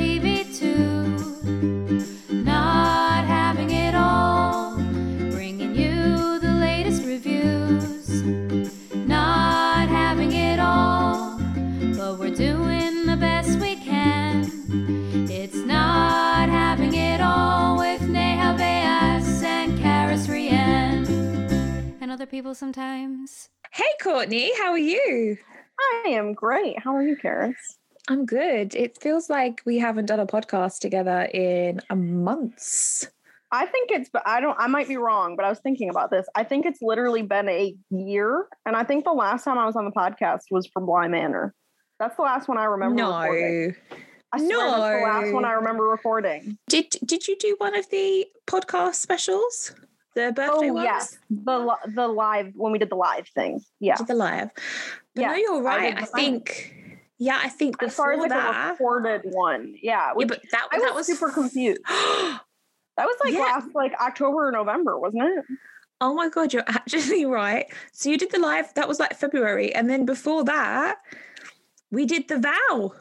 TV too. Not having it all, bringing you the latest reviews. Not having it all, but we're doing the best we can. It's not having it all with Neha Bayas and Karis Rien. And other people sometimes. Hey, Courtney, how are you? I am great. How are you, Karis? I'm good. It feels like we haven't done a podcast together in a months. I think it's, but I don't, I might be wrong, but I was thinking about this. I think it's literally been a year. And I think the last time I was on the podcast was for Bly Manor. That's the last one I remember. recording. No. Swear that's the last one I remember recording. Did Did you do one of the podcast specials? The birthday Oh, ones? yes. The, the live, when we did the live thing. Yeah. The live. But no, you're right. I, live. think. Yeah, I think As far as like a recorded one. Yeah. yeah, but that, I that was was super confused. That was like Yeah. last, like October or November, wasn't it? Oh my god, you're actually right. So you did the live. That was like February, and then before that, we did the vow.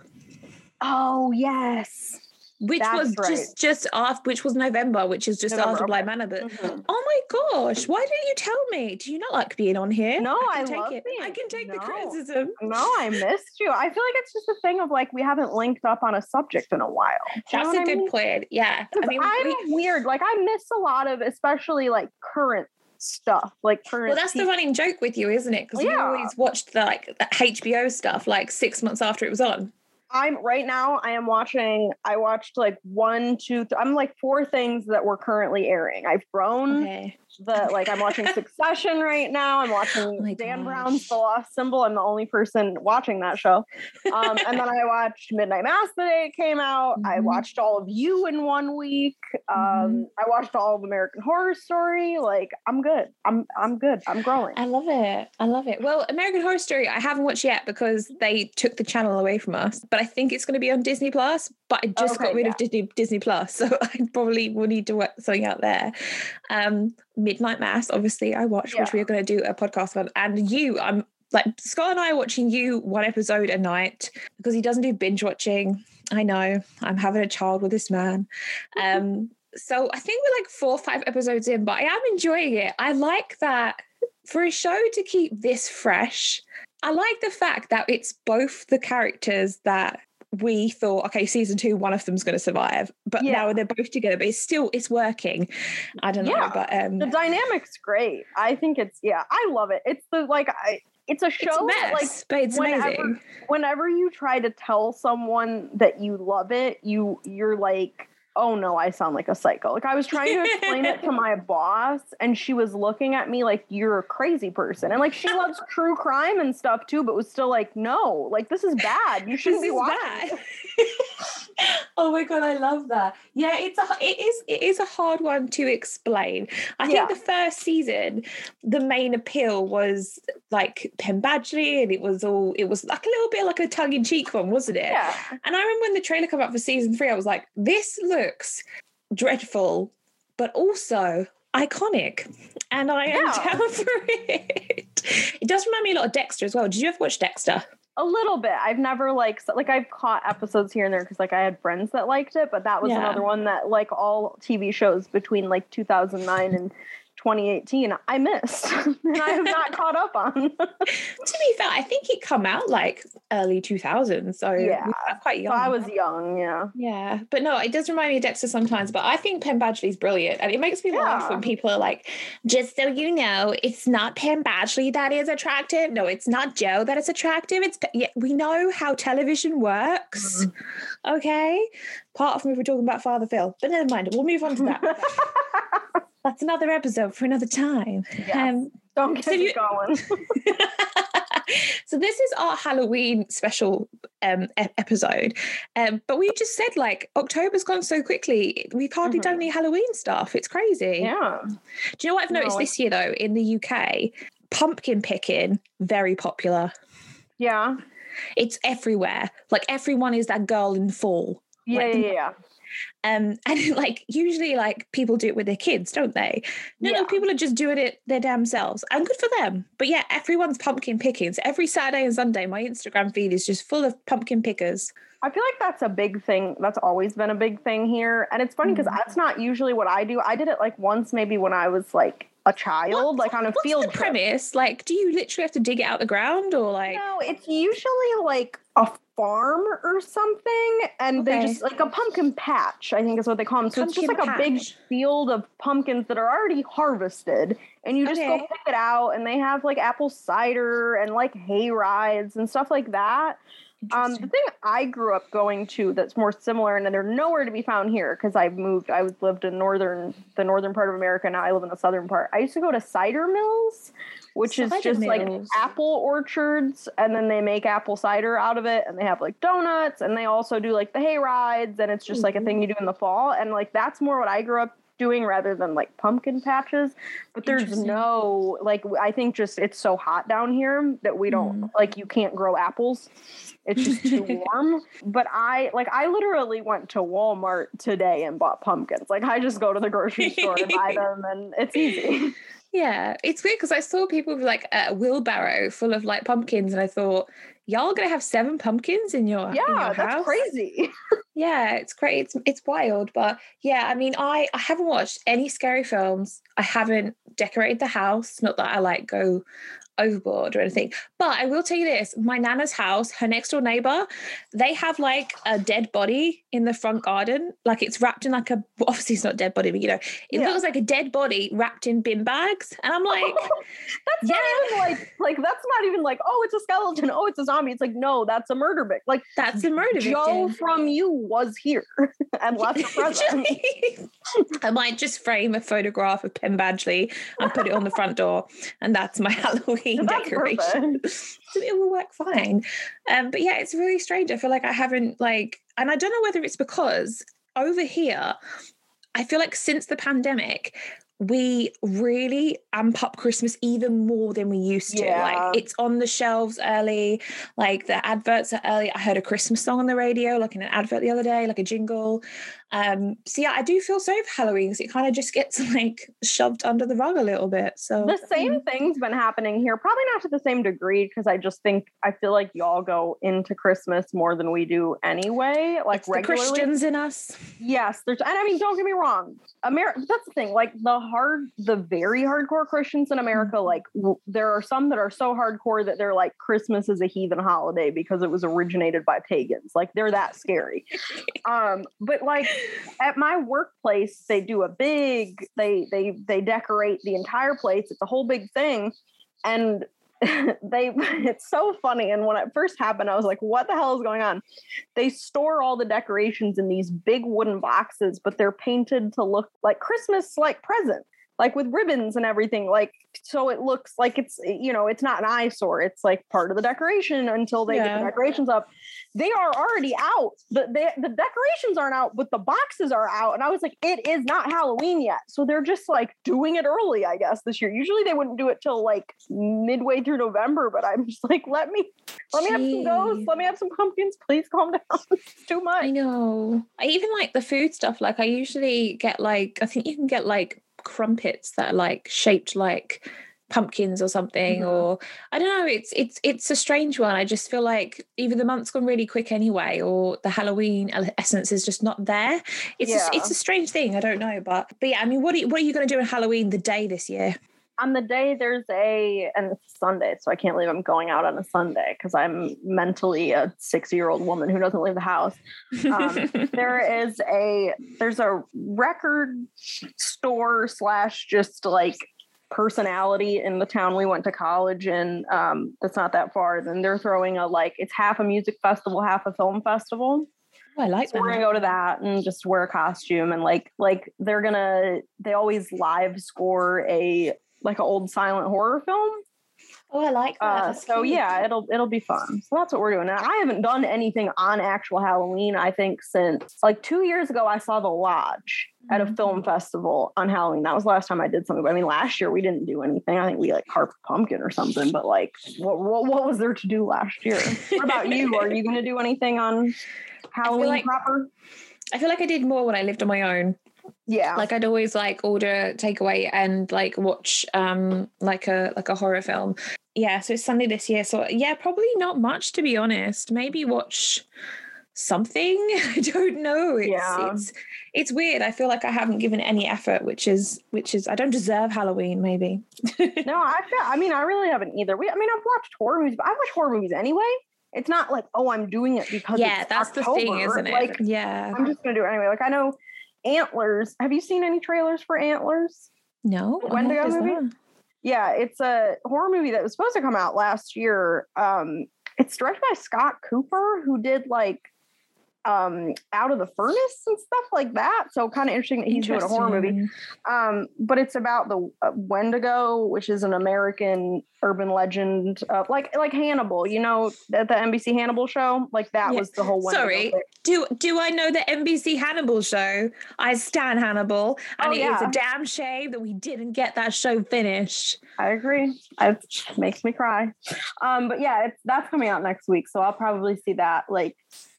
Oh, yes. Which That's was right. just just after which was November, which is just November, after Blind okay. Manor. But Mhm. oh my gosh, why didn't you tell me? Do you not like being on here? No, I can take love it. I can take the criticism. No, I missed you. I feel like it's just a thing of like we haven't linked up on a subject in a while. Do you know That's a I good mean? point. Yeah, I mean, I'm we- weird. Like I miss a lot of, especially like current stuff, like current. well, that's the running joke with you, isn't it? Because you Yeah. always watched the like the HBO stuff like six months after it was on. I'm right now. I am watching. I watched like one, two. Th- I'm like four things that were currently airing. I've grown Okay. The like. I'm watching Succession right now. I'm watching Oh Dan gosh. Brown's The Lost Symbol. I'm the only person watching that show. Um, and then I watched Midnight Mass the day it came out. I Mhm. watched all of you in one week. Um, Mhm. I watched all of American Horror Story. Like I'm good. I'm I'm good. I'm growing. I love it. I love it. Well, American Horror Story, I haven't watched yet because they took the channel away from us. But I think it's going to be on Disney Plus. But I just got rid yeah. of Disney Disney Plus, so I probably will need to work something out there. Um, Midnight Mass, obviously, I watched, which we are going to do a podcast on. And you, I'm like Scott and I are watching you one episode a night because he doesn't do binge watching. I know I'm having a child with this man. Um, so I think we're like four or five episodes in, but I am enjoying it. I like that for a show to keep this fresh. I like the fact that it's both the characters that we thought, okay, season two, one of them's going to survive, but Yeah. now they're both together. But it's still it's working. I don't know, but um, the dynamic's great. I think it's yeah. I love it. It's the like I. It's a show it's a that, like mess, but it's whenever- amazing. whenever you try to tell someone that you love it, you you're like, oh no, I sound like a psycho. Like I was trying to explain it to my boss, and she was looking at me like you're a crazy person. And like she loves true crime and stuff too, but was still like, no, like this is bad. You shouldn't be watching. oh my god, I love that. Yeah, it's a it is it is a hard one to explain. I think Yeah. the first season, the main appeal was like Penn Badgley, and it was all it was like a little bit like a tongue in cheek one, wasn't it? Yeah. And I remember when the trailer came up for season three, I was like, this looks dreadful, but also iconic. And I am Yeah. down for it. It does remind me a lot of Dexter as well. Did you ever watch Dexter? A little bit. I've never like so- like I've caught episodes here and there because like I had friends that liked it, but that was Yeah. another one that like all TV shows between like 2009 and 2018 I missed and I have not caught up on. to be fair, I think it come out like early 2000s. So Yeah. quite So young. I was young, yeah. Yeah, but no, it does remind me of Dexter sometimes. But I think Penn Badgley's brilliant, and it makes me laugh when people are like, "Just so you know, it's not Penn Badgley that is attractive. No, it's not Joe that is attractive. It's yeah, we know how television works. Mm-hmm. Okay, apart from if we're talking about Father Phil, but never mind. We'll move on to that. That's another episode for another time. Yes. Um, Don't get So you- going. so this is our Halloween special um, e- episode, um, but we just said like October's gone so quickly. We've hardly done Mhm. any Halloween stuff. It's crazy. yeah. Do you know what I've noticed I- this year though in the UK? Pumpkin picking very popular. Yeah. It's everywhere. Like everyone is that girl in fall. Yeah, Like yeah, yeah. Um, and like usually like people do it with their kids, don't they? No, Yeah. no, people are just doing it their damn selves. And good for them. But yeah, everyone's pumpkin picking. So every Saturday and Sunday, my Instagram feed is just full of pumpkin pickers. I feel like that's a big thing. That's always been a big thing here. And it's funny because Mhm. that's not usually what I do. I did it like once, maybe when I was like a child, like on a field trip. premise? Like, do you literally have to dig it out the ground or like No, it's usually like a farm or something, and they just like a pumpkin patch. I think is what they call them. So it's just like Pumpkin a big field of pumpkins that are already harvested, and you just go pick it out. And they have like apple cider and like hay rides and stuff like that. Um, the thing I grew up going to that's more similar, and they're nowhere to be found here because I've moved. I was lived in northern, the northern part of America. Now I live in the southern part. I used to go to cider mills, which is Cider just like apple orchards, and then they make apple cider out of it, and they have like donuts, and they also do like the hay rides, and it's just like a thing you do in the fall, and like that's more what I grew up doing rather than like pumpkin patches. But there's no like i think just it's so hot down here that we don't mm-hmm. like you can't grow apples. It's just too warm. But i like i literally went to walmart today and bought pumpkins. Like i just go to the grocery store and buy them and it's easy Yeah, it's weird because I saw people with like a wheelbarrow full of like pumpkins, and I thought, y'all gonna have seven pumpkins in your in your yeah house? that's crazy Yeah, it's great. It's it's wild, but yeah, I mean, I I haven't watched any scary films. I haven't decorated the house. Not that I like go overboard or anything, but I will tell you this: my nana's house, her next door neighbor, they have like a dead body in the front garden. Like it's wrapped in like a obviously it's not dead body, but you know, it Yeah. looks like a dead body wrapped in bin bags, and I'm like. that's not even like like that's not even like oh it's a skeleton oh it's a zombie it's like no that's a murder victim like That's a murder joe from you was here and left a present I might just frame a photograph of Penn Badgley and put it on the front door, and that's my Halloween Decoration. it will work fine. Um, but yeah, it's really strange. I feel like I haven't like, and I don't know whether it's because over here, I feel like since the pandemic, we really amp up Christmas even more than we used to. Yeah. Like it's on the shelves early, like the adverts are early. I heard a Christmas song on the radio, like in an advert the other day, like a jingle. Um, so yeah, I do feel sorry for Halloween because it kind of just gets like shoved under the rug a little bit. So the same thing's been happening here probably not to the same degree because i just think i feel like y'all go into christmas more than we do anyway like regularly Christians in us. yes there's and i mean don't get me wrong america that's the thing like the hard the very hardcore christians in america Mm-hmm. like w- there are some that are so hardcore that they're like christmas is a heathen holiday because it was originated by pagans like they're that scary um but like at my workplace they do a big they they they decorate the entire place. It's a whole big thing. And they it's so funny. And when it first happened i was like what the hell is going on? They store all the decorations in these big wooden boxes but they're painted to look like christmas like present like with ribbons and everything like so it looks like it's eh, you know it's not an eyesore it's like part of the decoration until they get the decorations up. They are already out the, the the decorations aren't out but the boxes are out and i was like it is not halloween yet. So they're just like doing it early i guess this year. Usually they wouldn't do it till like midway through november but i'm just like let me let me have some ghosts let me have some pumpkins please calm down it's too much. I know. I even like the food stuff. Like I usually get like I think you can get like crumpets that are like shaped like pumpkins or something Mhm. or I don't know it's it's it's a strange one I just feel like either the month's gone really quick anyway or the Halloween essence is just not there it's Yeah. it's a strange thing I don't know but but yeah I mean what are you, what are you going to do on Halloween the day this year on the day there's a and it's Sunday, so I can't believe I'm going out on a Sunday because I'm mentally a six year old woman who doesn't leave the house. Um, there is a there's a record store slash just like personality in the town we went to college in. Um, that's not that far. Then they're throwing a like it's half a music festival, half a film festival. Oh, I like So we're gonna go to that and just wear a costume and like like they're gonna they always live score a like an old silent horror film. oh I like that Uh, so cute. yeah, it'll it'll be fun. So that's what we're doing. And I haven't done anything on actual Halloween. I think since like two years ago, I saw The Lodge at a Mhm. film festival on Halloween. That was the last time I did something. But I mean, last year we didn't do anything. I think we like carved pumpkin or something. But like, what what, what was there to do last year? What about you? Are you going to do anything on Halloween like- proper? I feel like I did more when I lived on my own. Yeah. Like I'd always like order takeaway and like watch um like a like a horror film. Yeah, so it's Sunday this year. So yeah, probably not much to be honest. Maybe watch something. I don't know. It's Yeah. it's it's weird. I feel like I haven't given any effort, which is which is I don't deserve Halloween, maybe. no, I feel, I mean, I really haven't either. We, I mean, I've watched horror movies, but I watch horror movies anyway. It's not like, oh, I'm doing it because yeah, it's that's the thing, isn't it? Like, yeah. I'm just gonna do it anyway. Like, I know Antlers. Have you seen any trailers for Antlers? no. When what did I is movie? that? Yeah, it's a horror movie that was supposed to come out last year. Um, it's directed by Scott Cooper, who did like um out of the furnace and stuff like that. So kind of interesting that he's doing a horror movie. Um, but it's about the uh, Wendigo, which is an American urban legend, uh, like like Hannibal. You know, at the NBC Hannibal show, like that Yeah. was the whole Wendigo Sorry, thing. do do I know the NBC Hannibal show? I stand Hannibal, and Oh, it is yeah. a damn shame that we didn't get that show finished. I agree. It makes me cry. Um, but yeah, it's, that's coming out next week, so I'll probably see that like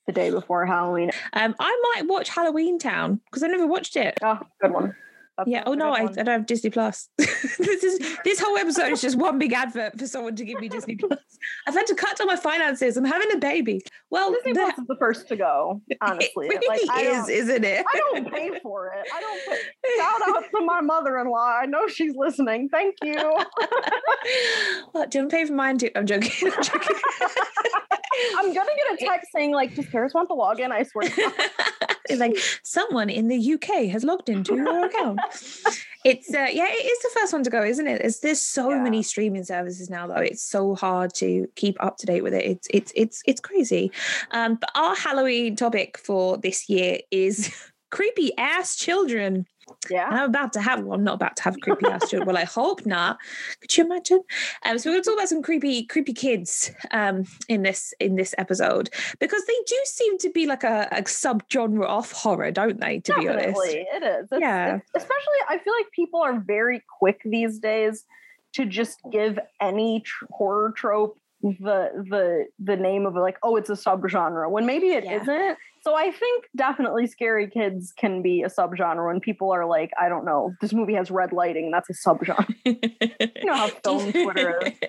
the day before Halloween. Um, I might watch Halloweentown because I never watched it. Oh, good one. That's Yeah. Oh no, I, I don't have Disney Plus. this is this whole episode is just one big advert for someone to give me Disney Plus. I've had to cut down my finances. I'm having a baby. Well, Disney the- Plus is the first to go. Honestly, it really like I is, don't, isn't it? I don't pay for it. I don't. Pay. Shout out to my mother-in-law. I know she's listening. Thank you. well, don't pay for mine too. I'm joking. I'm joking. I'm gonna get a text saying like, "Does Paris want the login?" I swear. to God. It's like someone in the UK has logged into your account. It's uh, yeah, it is the first one to go, isn't it? There's there's so Yeah. many streaming services now, though. It's so hard to keep up to date with it. It's it's it's it's crazy. Um, but our Halloween topic for this year is creepy ass children. Yeah. I'm about to have. Well, I'm not about to have creepy ass children. Well, I hope not. Could you imagine? Um, so we're going to talk about some creepy, creepy kids um, in this in this episode because they do seem to be like a, a subgenre of horror, don't they? To be honest, it is. It's- Yeah. it's- especially, I feel like people are very quick these days to just give any tr- horror trope the the the name of like, oh, it's a subgenre when maybe it Yeah. not So I think definitely scary kids can be a subgenre when people are like, I don't know, this movie has red lighting, that's a subgenre. You know how film Twitter is.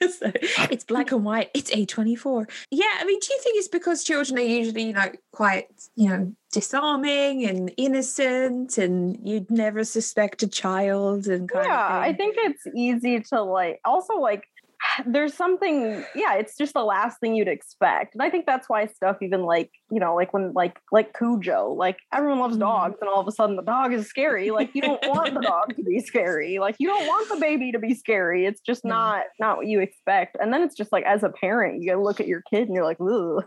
So, it's black and white. It's A24. Yeah, I mean, do you think it's because children are usually, you know, quite, you know, disarming and innocent and you'd never suspect a child and kind yeah of i think it's easy to like also like there's something yeah it's just the last thing you'd expect. And i think that's why stuff even like you know like when like like cujo like everyone loves Mhm. dogs and all of a sudden the dog is scary. Like you don't want the dog to be scary. Like you don't want the baby to be scary. It's just not not what you expect. And then it's just like as a parent you gotta look at your kid and you're like Ugh,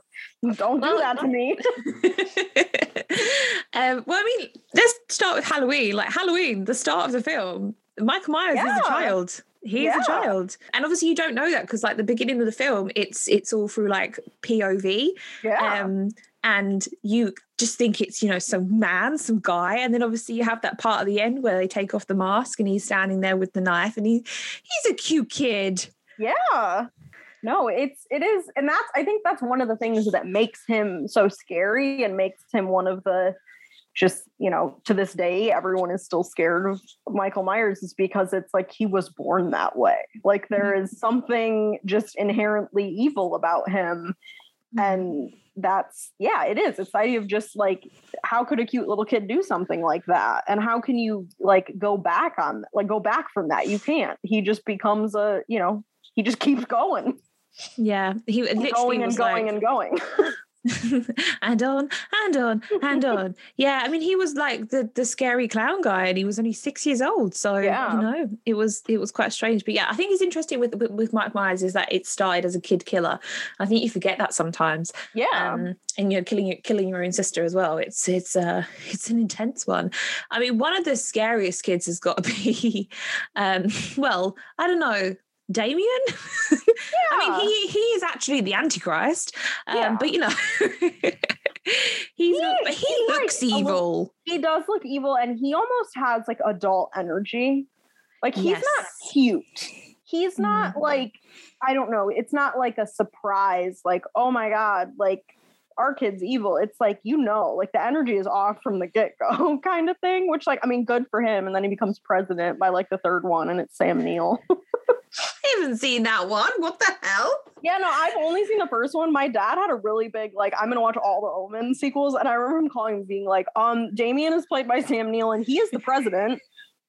don't do that to me. Um, well, I mean, let's start with Halloween. Like Halloween, the start of the film, Michael Myers is a child. He is a child, and obviously you don't know that because, like, the beginning of the film, it's it's all through like POV, yeah. Um, and you just think it's you know some man, some guy, and then obviously you have that part at the end where they take off the mask and he's standing there with the knife, and he he's a cute kid. Yeah. No, it's it is, and that's I think that's one of the things that makes him so scary and makes him one of the just you know to this day everyone is still scared of Michael Myers is because it's like he was born that way. Like there mm-hmm. is something just inherently evil about him, mm-hmm. and that's yeah, it is. It's the idea of just like how could a cute little kid do something like that, and how can you like go back on like go back from that? You can't. He just becomes a you know he just keeps going, yeah, he literally going and going like, and going. and on and on and on. Yeah, I mean, he was like the the scary clown guy, and he was only six years old. So Yeah. you know, it was it was quite strange. But yeah, I think it's interesting with with, Mike Myers is that it started as a kid killer. I think you forget that sometimes. Yeah, Um, and you know, killing your killing your own sister as well. It's it's uh it's an intense one. I mean, one of the scariest kids has got to be, um, well, I don't know. Damien? I mean, he he is actually the Antichrist, um, Yeah. but you know, he's not, He- but he, like looks little- evil. he does look evil, and he almost has like adult energy. Like he's not cute. He's not Mhm. like I don't know. It's not like a surprise. Like oh my god, like our kid's evil. It's like, you know, like the energy is off from the get go kind of thing, which, like, I mean, good for him. And then he becomes president by like the third one, and it's Sam Neill. I haven't seen that one. What the hell? yeah, no, I've only seen the first one. My dad had a really big, like, I'm to watch all the Omen sequels. And I remember him calling being like, um, Damien is played by Sam Neill, and he is the president.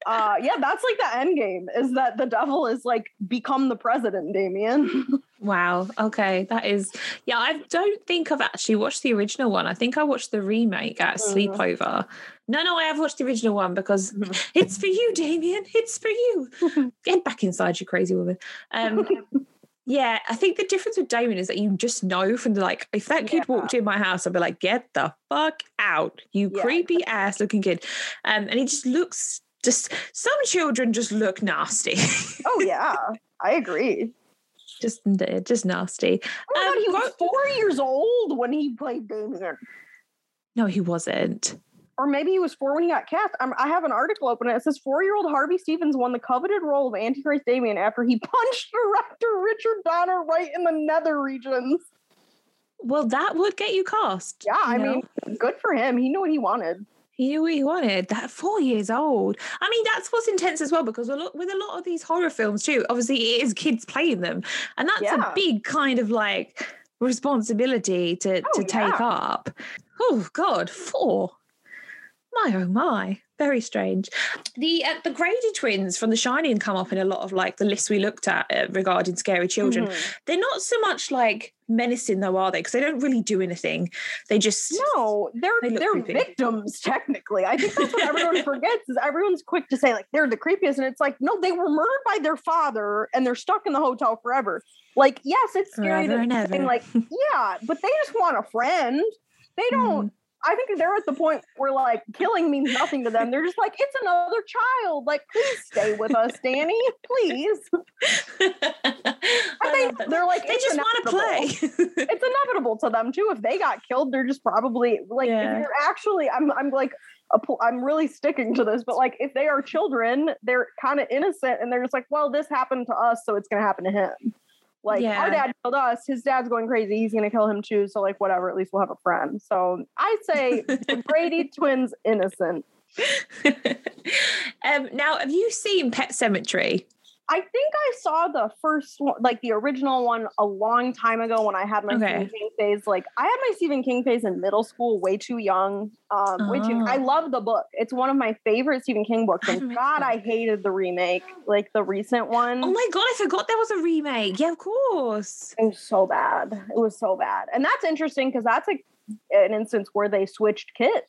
Uh, yeah, that's like the end game is that the devil is like become the president, Damien. Wow. Okay. That is, yeah, I don't think I've actually watched the original one. I think I watched the remake at Mhm. sleepover. No, no, I have watched the original one because Mhm. it's for you, Damien. It's for you. Get back inside, you crazy woman. Um, yeah, I think the difference with Damien is that you just know from the like, if that kid Yeah. walked in my house, I'd be like, get the fuck out, you Yeah. creepy ass looking kid. Um, and he just looks just, some children just look nasty. oh yeah, I agree. just, just nasty. Oh my Um, god, he was four years old when he played Damien. No, he wasn't. Or maybe he was four when he got cast. I'm, I have an article open it says four year old Harvey Stevens won the coveted role of Antichrist Damien after he punched director Richard Donner right in the nether regions. Well, that would get you cast. Yeah, I know? mean, good for him. He knew what he wanted. What he wanted. That four years old. I mean, that's what's intense as well because a lot, with a lot of these horror films too, obviously it is kids playing them, and that's Yeah. a big kind of like responsibility to Oh, to take yeah. up. Oh God, four. My oh my, very strange. The uh, the Grady twins from The Shining come up in a lot of like the lists we looked at uh, regarding scary children. Mhm. They're not so much like menacing though, are they? Because they don't really do anything. They just No, they're They look they're creepy. victims technically. I think that's what everyone forgets is everyone's quick to say like they're the creepiest, and it's like no, they were murdered by their father and they're stuck in the hotel forever. Like yes, it's scary Forever that and ever. like yeah, but they just want a friend. They don't. I think they're at the point where like killing means nothing to them. They're just like it's another child. Like please stay with us, Danny. Please. I think they're like, they just want to play. it's inevitable to them too. If they got killed, they're just probably like Yeah. if you're actually I'm I'm like a, I'm really sticking to this, but like if they are children, they're kind of innocent and they're just like, well, this happened to us, so it's gonna happen to him. Like Yeah. our dad killed us, his dad's going crazy, he's gonna kill him too. So like whatever, at least we'll have a friend. So I say the Grady twins innocent. um, now, have you seen Pet Sematary? I think I saw the first one, like the original one, a long time ago when I had my Okay. Stephen King phase. Like I had my Stephen King phase in middle school, way too young. Um, way too. Oh. I love the book. It's one of my favorite Stephen King books. And God. I hated the remake, like the recent one. Oh my god, I forgot there was a remake. Yeah, of course. it was so bad. It was so bad, and that's interesting because that's like an instance where they switched kids.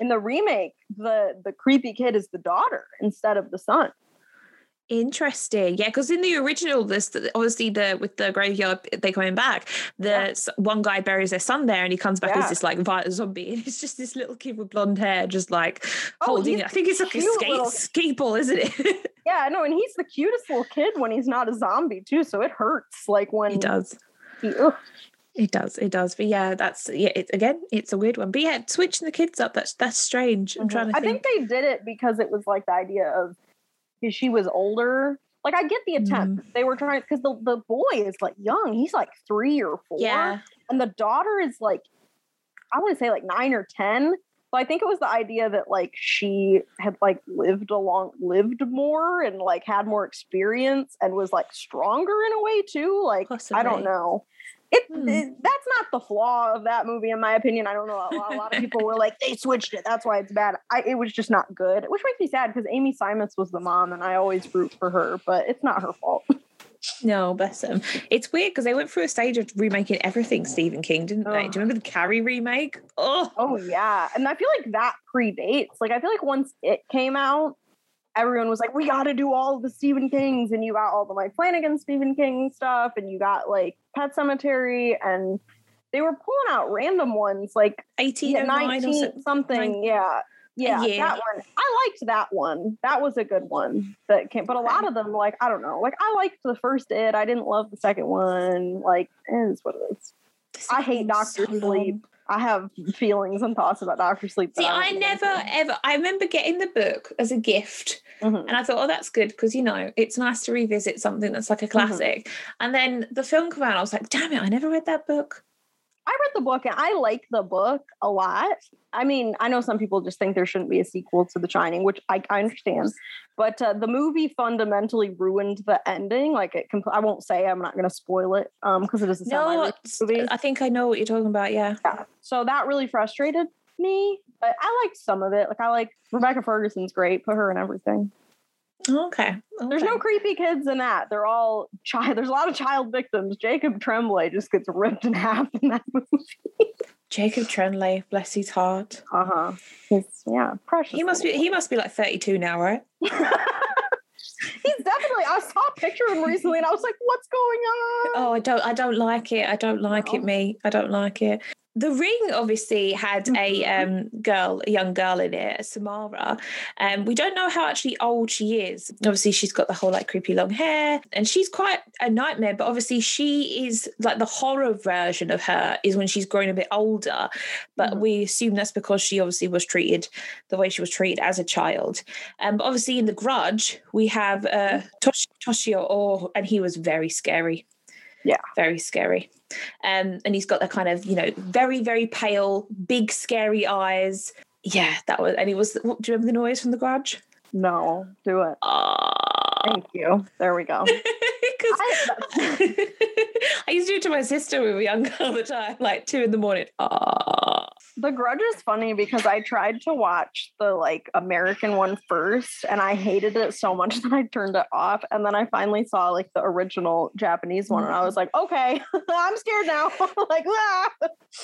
In the remake, the the creepy kid is the daughter instead of the son. Interesting. Yeah, because in the original, this obviously the with the graveyard they coming back, the Yeah. one guy buries their son there, and he comes back Yeah. as this like violent zombie, and it's just this little kid with blonde hair, just like Oh, holding. I think it's like a skate little- skate ball, isn't it? Yeah, no, and he's the cutest little kid when he's not a zombie too. So it hurts, like when it does. he- ugh. It does. It does. But yeah, that's yeah. It, again, it's a weird one. But yeah, switching the kids up. That's that's strange. I'm trying to Mm-hmm. I think. think they did it because it was like the idea of because she was older. Like I get the attempt. Mm. They were trying because the, the boy is like young. He's like three or four. yeah. And the daughter is like, I want to say like nine or ten. So I think it was the idea that like she had like lived along lived more and like had more experience and was like stronger in a way too. Like I don't know. It, Hmm. it- that's not the flaw of that movie, in my opinion. I don't know. A lot, a lot of people were like, they switched it. That's why it's bad. I, it was just not good, which makes me sad because Amy Seimetz was the mom, and I always root for her, but it's not her fault. No, bless them. It's weird because they went through a stage of remaking everything Stephen King, didn't they? Do you remember the Carrie remake? Oh, Oh yeah, and I feel like that predates. Like I feel like once it came out, everyone was like, "We got to do all the Stephen Kings," and you got all the Mike Flanagan Stephen King stuff, and you got like Pet Sematary, and they were pulling out random ones like 1809 or 19 something. Yeah. Yeah, Yeah. that one. I liked that one. That was a good one that came, but a lot of them, like, I don't know. Like, I liked the first It. I didn't love the second one. Like, it is what it is. I hate Doctor Sleep. I have feelings and thoughts about Doctor Sleep. See, don't I never ever. I remember getting the book as a gift, Mhm. and I thought, oh, that's good because you know it's nice to revisit something that's like a classic. And then the film came out, and I was like, damn it, I never read that book. I read the book and I like the book a lot. I mean, I know some people just think there shouldn't be a sequel to The Shining, which I, I understand. But uh, the movie fundamentally ruined the ending. Like it, compl- I won't say. I'm not going to spoil it because it is a No, it's- movie. I think I know what you're talking about. Yeah. Yeah. So that really frustrated me. But I liked some of it. Like I like Rebecca Ferguson's great. Put her in everything. Okay. There's no creepy kids in that. They're all child. There's a lot of child victims. Jacob Tremblay just gets ripped in half in that movie. Jacob Tremblay, bless his heart. Uh huh. He's yeah, precious. He must be. He must be like 32 now, right? He's definitely. I saw a picture of him recently, and I was like, "What's going on?" Oh, I don't. I don't like it. I don't like it. Me. I don't like it. The Ring obviously had a um, girl, a young girl in it, Samara. Um, we don't know how actually old she is. Obviously, she's got the whole like creepy long hair, and she's quite a nightmare. But obviously, she is like the horror version of her is when she's grown a bit older. But Mhm. we assume that's because she obviously was treated the way she was treated as a child. Um, but obviously, in The Grudge, we have uh, Tosh- Toshio, oh, and he was very scary. Yeah. very scary. Um, and he's got the kind of you know very very pale, big scary eyes. Yeah, that was, and he was. What, do you remember the noise from The Grudge? No, do it. Ah. Thank you. There we go. I- I used to do it to my sister when we were younger all the time, like two in the morning. Ah. The Grudge is funny because I tried to watch the like American one first and I hated it so much that I turned it off. And then I finally saw like the original Japanese one and I was like, okay, I'm scared now. like, ah.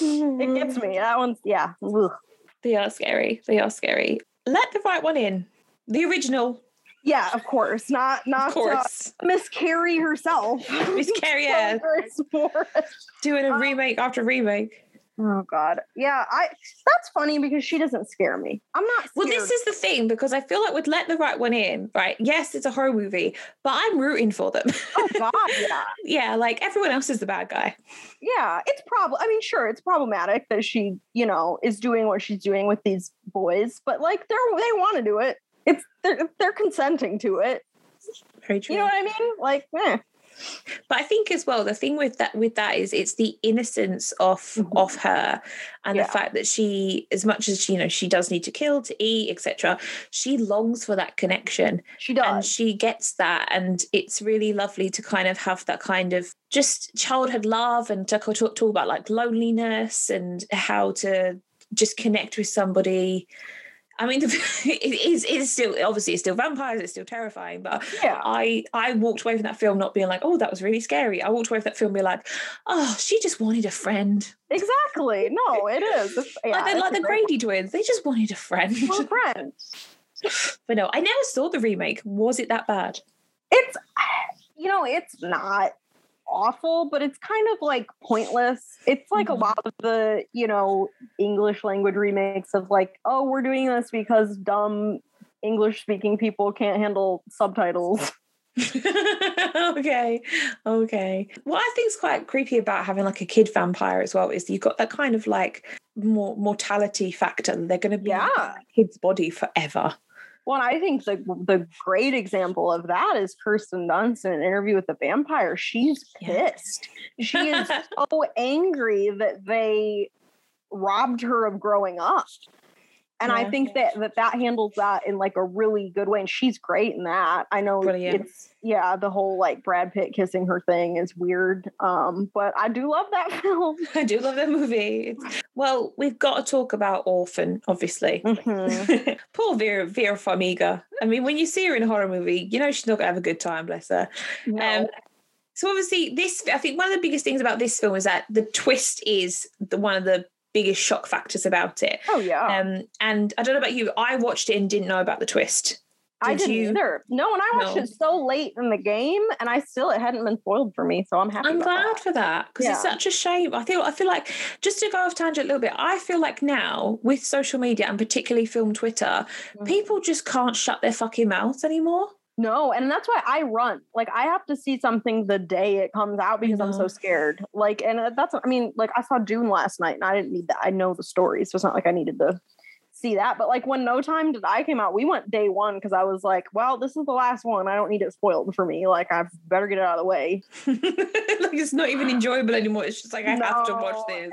it gets me. That one's, yeah. Ugh. They are scary. They are scary. Let the right one in. The original, Yeah, of course. Not, not of uh. Miss Carrie herself. Miss Carrie, yeah. Doing a Uh, remake after remake. Oh God. Yeah, I that's funny because she doesn't scare me. I'm not scared. Well, this is the thing because I feel like with Let the Right One In, right? Yes, it's a horror movie, but I'm rooting for them. oh God, yeah. yeah, like everyone else is the bad guy. Yeah, it's probably. I mean, sure, it's problematic that she, you know, is doing what she's doing with these boys, but like they're they want to do it. It's they're they're consenting to it. Very true. You know what I mean? Like, eh. But I think as well, the thing with that with that is it's the innocence of Mhm. of her and Yeah. the fact that she, as much as you know, she does need to kill to eat, etc. She longs for that connection. she does and she gets that and it's really lovely to kind of have that kind of just childhood love and to talk, talk about like loneliness and how to just connect with somebody i mean it is it's still obviously it's still vampires it's still terrifying but yeah, i i walked away from that film not being like oh that was really scary i walked away from that film being like oh she just wanted a friend exactly. No, it is. It's, yeah, like, like the grady twins they just wanted a friend. Well, friends. but no i never saw the remake was it that bad It's, you know, it's not awful, but it's kind of like pointless. It's like a mm-hmm. lot of the, you know, English language remakes of like, oh, we're doing this because dumb English speaking people can't handle subtitles. okay, okay. What I think is quite creepy about having like a kid vampire as well is you've got that kind of like more mortality factor. They're going to be in Yeah. that kid's body forever. Well, I think the the great example of that is Kirsten Dunst in an interview with the vampire. She's Yeah. pissed. She is so angry that they robbed her of growing up. And I think that, that that handles that in like a really good way. And she's great in that. I know Brilliant. it's yeah, the whole like Brad Pitt kissing her thing is weird. Um, but I do love that film. I do love that movie. Well, we've got to talk about Orphan, obviously. Mhm. Poor Vera, Vera Farmiga. I mean, when you see her in a horror movie, you know she's not going to have a good time, bless her. No. Um, so obviously, this I think one of the biggest things about this film is that the twist is the one of the biggest shock factors about it. oh yeah. Um, and I don't know about you, I watched it and didn't know about the twist. I Did didn't you- either. No, and I watched No. it so late in the game, and I still it hadn't been spoiled for me, so I'm happy. I'm about glad that. for that because it's such a shame. I feel I feel like just to go off tangent a little bit, I feel like now with social media and particularly film Twitter, Mhm. people just can't shut their fucking mouths anymore. No, and that's why I run. Like I have to see something the day it comes out because I'm so scared. Like, and uh, that's I mean, like I saw Dune last night, and I didn't need that. I know the story, so it's not like I needed to see that. But like when No Time to Die came out, we went day one because I was like, well, this is the last one. I don't need it spoiled for me. Like I better get it out of the way. like it's not even enjoyable anymore. It's just like I have to watch this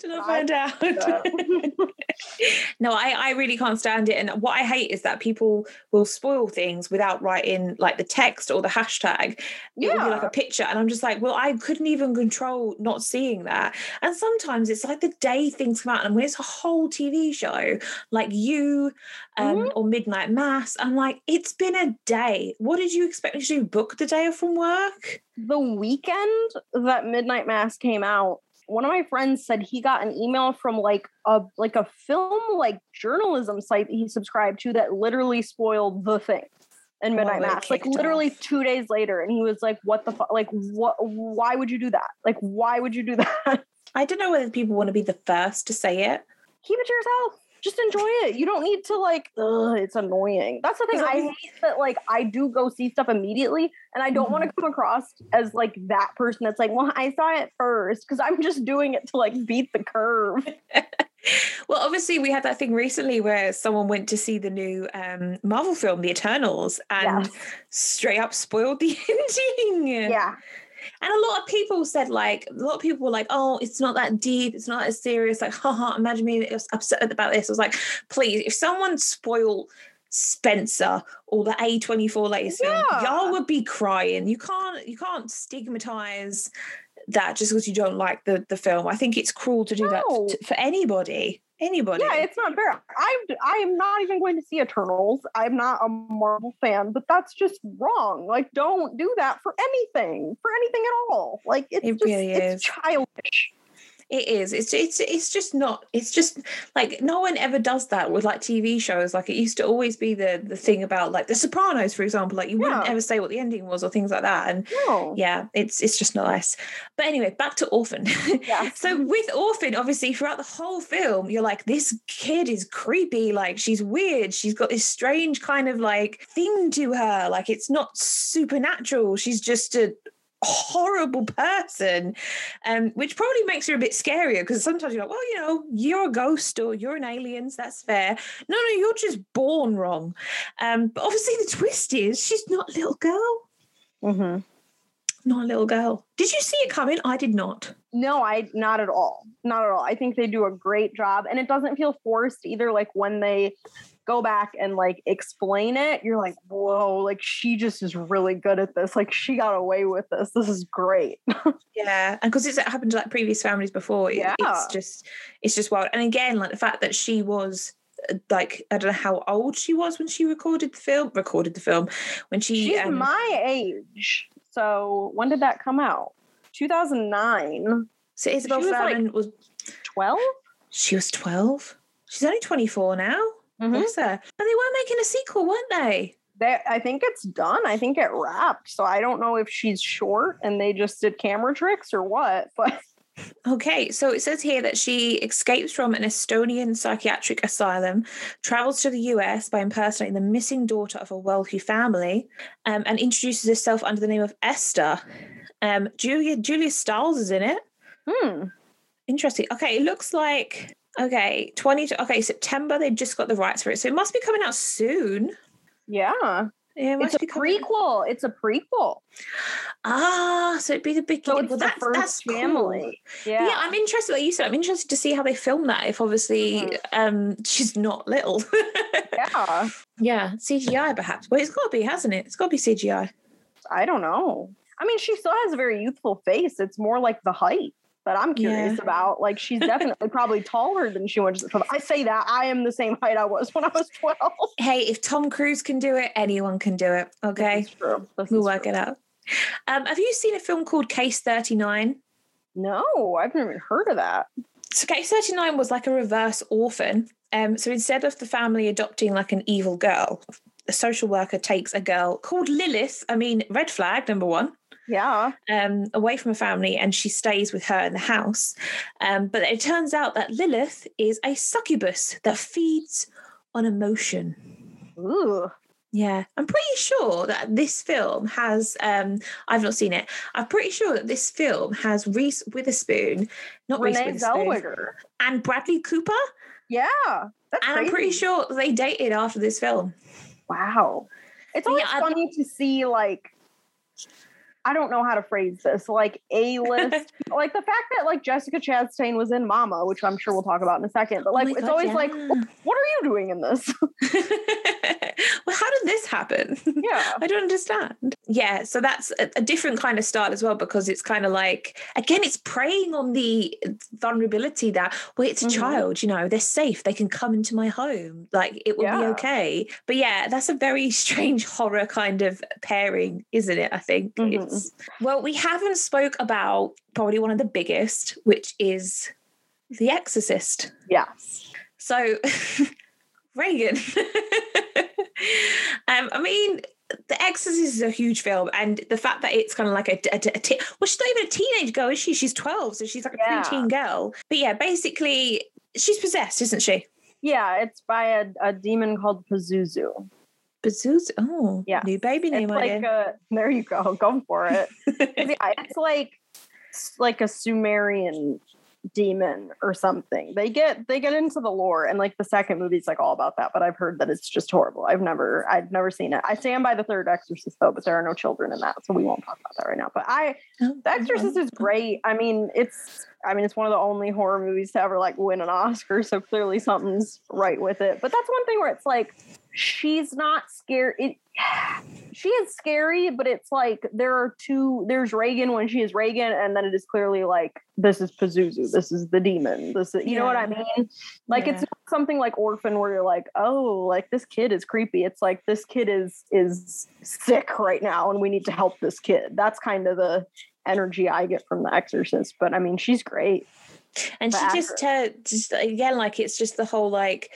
to not I- find out. no, I, I really can't stand it. And what I hate is that people will spoil things without writing like the text or the hashtag. Be like a picture. And I'm just like, well, I couldn't even control not seeing that. And sometimes it's like the day things come out and when it's a whole TV show, like you um, Mm-hmm. or Midnight Mass, I'm like, it's been a day. What did you expect me to do? Book the day off from work? the weekend that Midnight Mass came out, one of my friends said he got an email from like a like a film like journalism site that he subscribed to that literally spoiled the thing in Oh, Midnight they Mass. Like literally off. two days later, and he was like, "What the fuck? Like what? Why would you do that? Like why would you do that? I don't know whether people want to be the first to say it. Keep it to yourself." Just enjoy it. You don't need to like. Ugh, it's annoying. That's the thing. I hate that. Like, I do go see stuff immediately, and I don't want Mm-hmm. to come across as like that person that's like, "Well, I saw it first because I'm just doing it to like beat the curve." Well, obviously, we had that thing recently where someone went to see the new um, Marvel film, The Eternals, and Yes. straight up spoiled the ending. Yeah. And a lot of people said, like, a lot of people were like, oh, it's not that deep. It's not that serious. Like, haha, imagine me upset about this. I was like, please, if someone spoiled Spencer or the A24 latest film, y'all would be crying. You can't, you can't stigmatize that just because you don't like the, the film. I think it's cruel to do that No. t- for anybody. Anybody. Yeah, it's not fair. I'm I am not even going to see Eternals. I'm not a Marvel fan, but that's just wrong. Like, don't do that for anything, for anything at all. Like, it's It just really it's childish. It is. It's it's it's just not. It's just like no one ever does that with like TV shows. Like it used to always be the the thing about like The Sopranos, for example. Like you wouldn't ever say what the ending was or things like that. And No. yeah, it's it's just not nice. But anyway, back to Orphan. So with Orphan, obviously throughout the whole film, you're like, this kid is creepy. Like she's weird. She's got this strange kind of like thing to her. Like it's not supernatural. She's just a horrible person um which probably makes her a bit scarier because sometimes you're like well you know you're a ghost or you're an alien so that's fair no no you're just born wrong um but obviously the twist is she's not a little girl Mm-hmm. not a little girl did you see it coming i did not No, I not at all. Not at all. I think they do a great job and it doesn't feel forced either. Like when they go back and like explain it, you're like, whoa, like she just is really good at this. Like she got away with this. This is great. yeah and because it's happened to like previous families before Yeah. it's just it's just wild and again like the fact that she was uh, like i don't know how old she was when she recorded the film recorded the film when she She's um, my age. So when did that come out? 2009. so isabel was, like, Fuhrman was 12? She was 12. She's only 24 now. Mhm. Her. But they were making a sequel, weren't they? They, I think it's done. I think it wrapped. So I don't know if she's short and they just did camera tricks or what. But Okay, so it says here that she escapes from an Estonian psychiatric asylum, travels to the US by impersonating the missing daughter of a wealthy family, um, and introduces herself under the name of Esther. Um, Julia Julia Stiles is in it. hmm, Interesting. Okay, it looks like okay, 20 okay, September they just got the rights for it. So it must be coming out soon. yeah, Yeah, it it's a coming- prequel. It's a prequel. Ah, so it'd be the So beginning. it's well, the that's, first that's cool. family. Yeah. Yeah. I'm interested. Like you said, I'm interested to see how they film that. If obviously, Mhm. um, she's not little. yeah. yeah, CGI perhaps. Well, it's got to be, hasn't it? It's got to be CGI. I don't know. I mean, she still has a very youthful face. It's more like the height that I'm curious Yeah. about. Like, she's definitely probably taller than she was. I say that I am the same height I was when I was 12. Hey, if Tom Cruise can do it, anyone can do it. Okay, true. We'll work true. it out. Um, have you seen a film called Case Thirty Nine? No, I've never even heard of that. So Case 39 was like a reverse orphan. Um, so instead of the family adopting like an evil girl, a social worker takes a girl called Lilith. I mean, red flag number one. Yeah. um, away from her family and she stays with her in the house. Um, but it turns out that Lilith is a succubus that feeds on emotion. Ooh. Yeah, I'm pretty sure that this film has. Um, I've not seen it. I'm pretty sure that this film has Reese Witherspoon, not Reese Renee Witherspoon, Zellweger. and Bradley Cooper. Yeah. That's And I'm pretty sure they dated after this film. Wow. It's always yeah, I- funny to see like I don't know how to phrase this, like a list, like the fact that like Jessica Chastain was in Mama, which I'm sure we'll talk about in a second. But Oh like, my it's God, always like, what are you doing in this? well, how did this happen? yeah, I don't understand. Yeah, so that's a, a different kind of style as well because it's kind of like again, it's preying on the vulnerability that well, it's a Mhm. child, you know, they're safe, they can come into my home, like it will be okay. But yeah, that's a very strange horror kind of pairing, isn't it? I think Mhm. it's well, we haven't spoke about probably one of the biggest, which is The Exorcist. yes, So, Regan. um, I mean, The Exorcist is a huge film, and the fact that it's kind of like a, a, a te- well, she's not even a teenage girl, is she? She's twelve, so she's like a Yeah. preteen girl. But yeah, basically, she's possessed, isn't she? yeah. It's by a, a demon called Pazuzu. Bazooz. Oh, yeah. new baby name It's like a uh, there you go, go for it. yeah, it's like like a Sumerian demon or something. They get they get into the lore, and like the second movie's like all about that. But I've heard that it's just horrible. I've never I've never seen it. I stand by the third Exorcist though, but there are no children in that, so we won't talk about that right now. But I Oh, The Exorcist is great. I mean, it's I mean, it's one of the only horror movies to ever like win an Oscar, so clearly something's right with it. But that's one thing where it's like she's not scared. It she is scary, but it's like there are two there's Regan when she is Regan, and then it is clearly like this is Pazuzu, this is the demon. This is you know what I mean? Like it's Yeah. not something like Orphan where you're like, oh, like this kid is creepy. It's like this kid is is sick right now and we need to help this kid. That's kind of the energy I get from the exorcist. But I mean, she's great. and she just uh, just again like it's just the whole like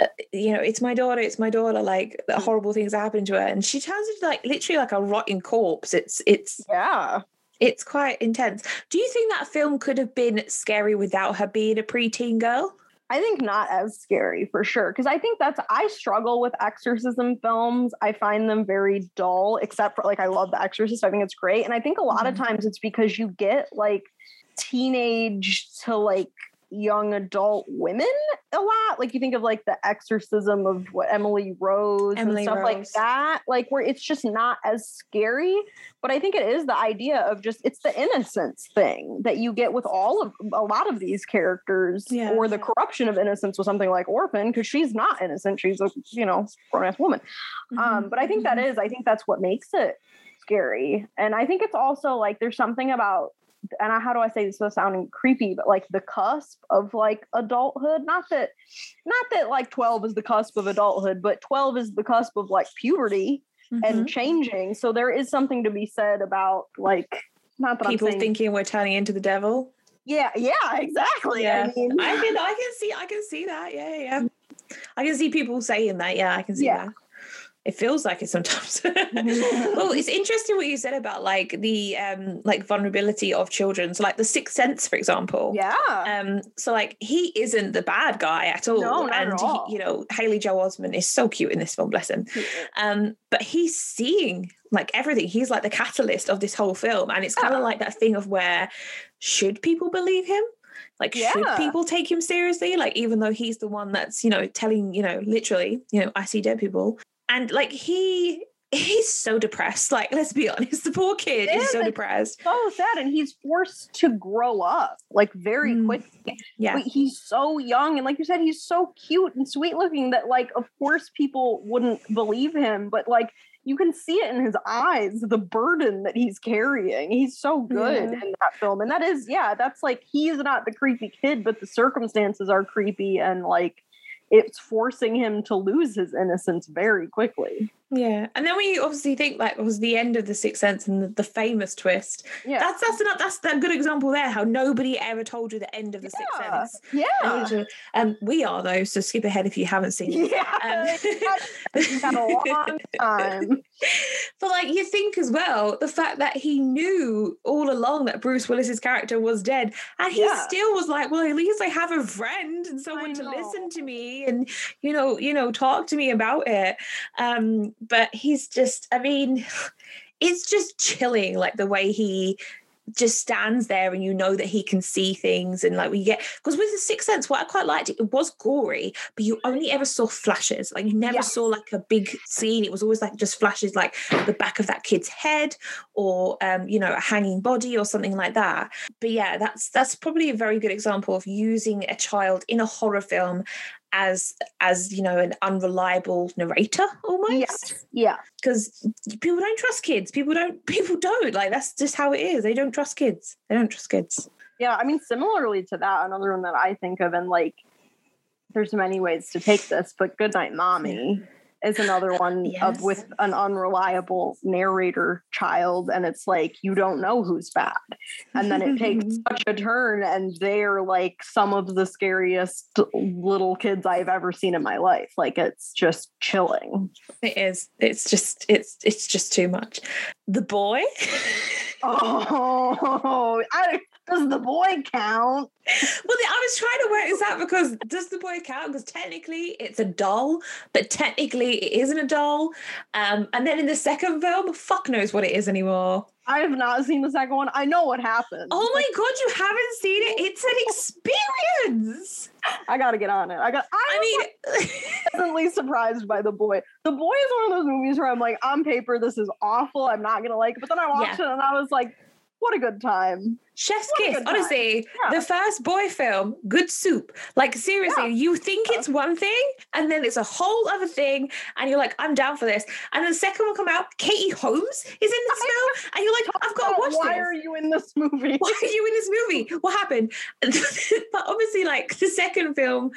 uh, you know it's my daughter it's my daughter like the Mm. horrible things are happening to her and she turns into like literally like a rotting corpse it's it's Yeah. it's quite intense do you think that film could have been scary without her being a preteen girl I think not as scary for sure. Cause I think that's, I struggle with exorcism films. I find them very dull, except for like, I love The Exorcist. I think it's great. And I think a lot of mm-hmm. times it's because you get like teenage to like young adult women a lot. Like you think of like the exorcism of what Emily Rose Emily and stuff like that, like where it's just not as scary. But I think it is the idea of just it's the innocence thing that you get with all of a lot of these characters, Yeah. or the corruption of innocence with something like Orphan, because she's not innocent. She's a you know grown ass woman. Mm-hmm. Um, but I think that is, I think that's what makes it scary. And I think it's also like there's something about, and I, how do I say this without sounding creepy, but like the cusp of like adulthood. Not that, not that like 12 is the cusp of adulthood, but 12 is the cusp of like puberty Mhm. and changing. So there is something to be said about like, not that people I'm thinking we're turning into the devil yeah, yeah, exactly. yeah I mean, I can I can see I can see that yeah yeah yeah. I can see people saying that yeah I can see Yeah. that it feels like it sometimes. Well it's interesting what you said about like the um like vulnerability of children. So like the sixth sense for example. Yeah. um so like he isn't the bad guy at all. No, not at and all. He, you know Haley Joel Osment is so cute in this film bless him. Um but he's seeing like everything. He's like the catalyst of this whole film. And it's kind of Yeah. like that thing of where should people believe him? Like should people take him seriously? Like even though he's the one that's you know telling you know literally you know i see dead people and like he he's so depressed like let's be honest the poor kid is so depressed So sad, and he's forced to grow up like very Mm. quickly. yeah But he's so young and like you said he's so cute and sweet looking that like of course people wouldn't believe him but like you can see it in his eyes the burden that he's carrying he's so good Yeah. in that film and that is yeah that's like he's not the creepy kid but the circumstances are creepy and like it's forcing him to lose his innocence very quickly yeah. And then we obviously think like it was the end of the sixth sense and the, the famous twist. Yeah. That's that's not that's a good example there how nobody ever told you the end of the sixth sense. Yeah. Um we are though so skip ahead if you haven't seen it. Yeah. Um, a long time. But like you think as well, the fact that he knew all along that Bruce Willis's character was dead, and he Yeah. still was like, "Well, at least I have a friend and someone to listen to me, and you know, you know, talk to me about it." Um, but he's just, I mean, it's just chilling, like the way he just stands there and you know that he can see things and like we get because with the sixth sense what i quite liked it was gory but you only ever saw flashes. Like you never saw like a big scene. It was always like just flashes like the back of that kid's head or um you know a hanging body or something like that. But yeah that's that's probably a very good example of using a child in a horror film as as you know an unreliable narrator almost Yes. Yeah. because people don't trust kids. People don't. People don't like that's just how it is. They don't trust kids. They don't trust kids. Yeah. I mean, similarly to that, another one that I think of, and like, there's many ways to take this, but Goodnight Mommy is another one Yes. of with an unreliable narrator child, and it's like you don't know who's bad, and then it takes such a turn, and they're like some of the scariest little kids I've ever seen in my life. Like it's just chilling. It is. It's just. It's. It's just too much. The boy. Oh, I, does the boy count? Well, I was trying to work this out because does the boy count? Because technically it's a doll, but technically it isn't a doll. Um, and then in the second film, fuck knows what it is anymore. I have not seen the second one. I know what happened. Oh my god, you haven't seen it? It's an experience. I gotta get on it. I got. I, I mean, pleasantly surprised by the boy. The boy is one of those movies where I'm like, on paper, this is awful. I'm not gonna like it. But then I watched it and I was like, what a good time. Chef's What kiss. Honestly, Yeah. the first boy film, good soup. Like seriously, Yeah. you think it's one thing, and then it's a whole other thing, and you're like, I'm down for this. And then the second one come out, Katie Holmes is in this film, and you're like, I've got to watch why this. Why are you in this movie? Why are you in this movie? What happened? but obviously, like the second film,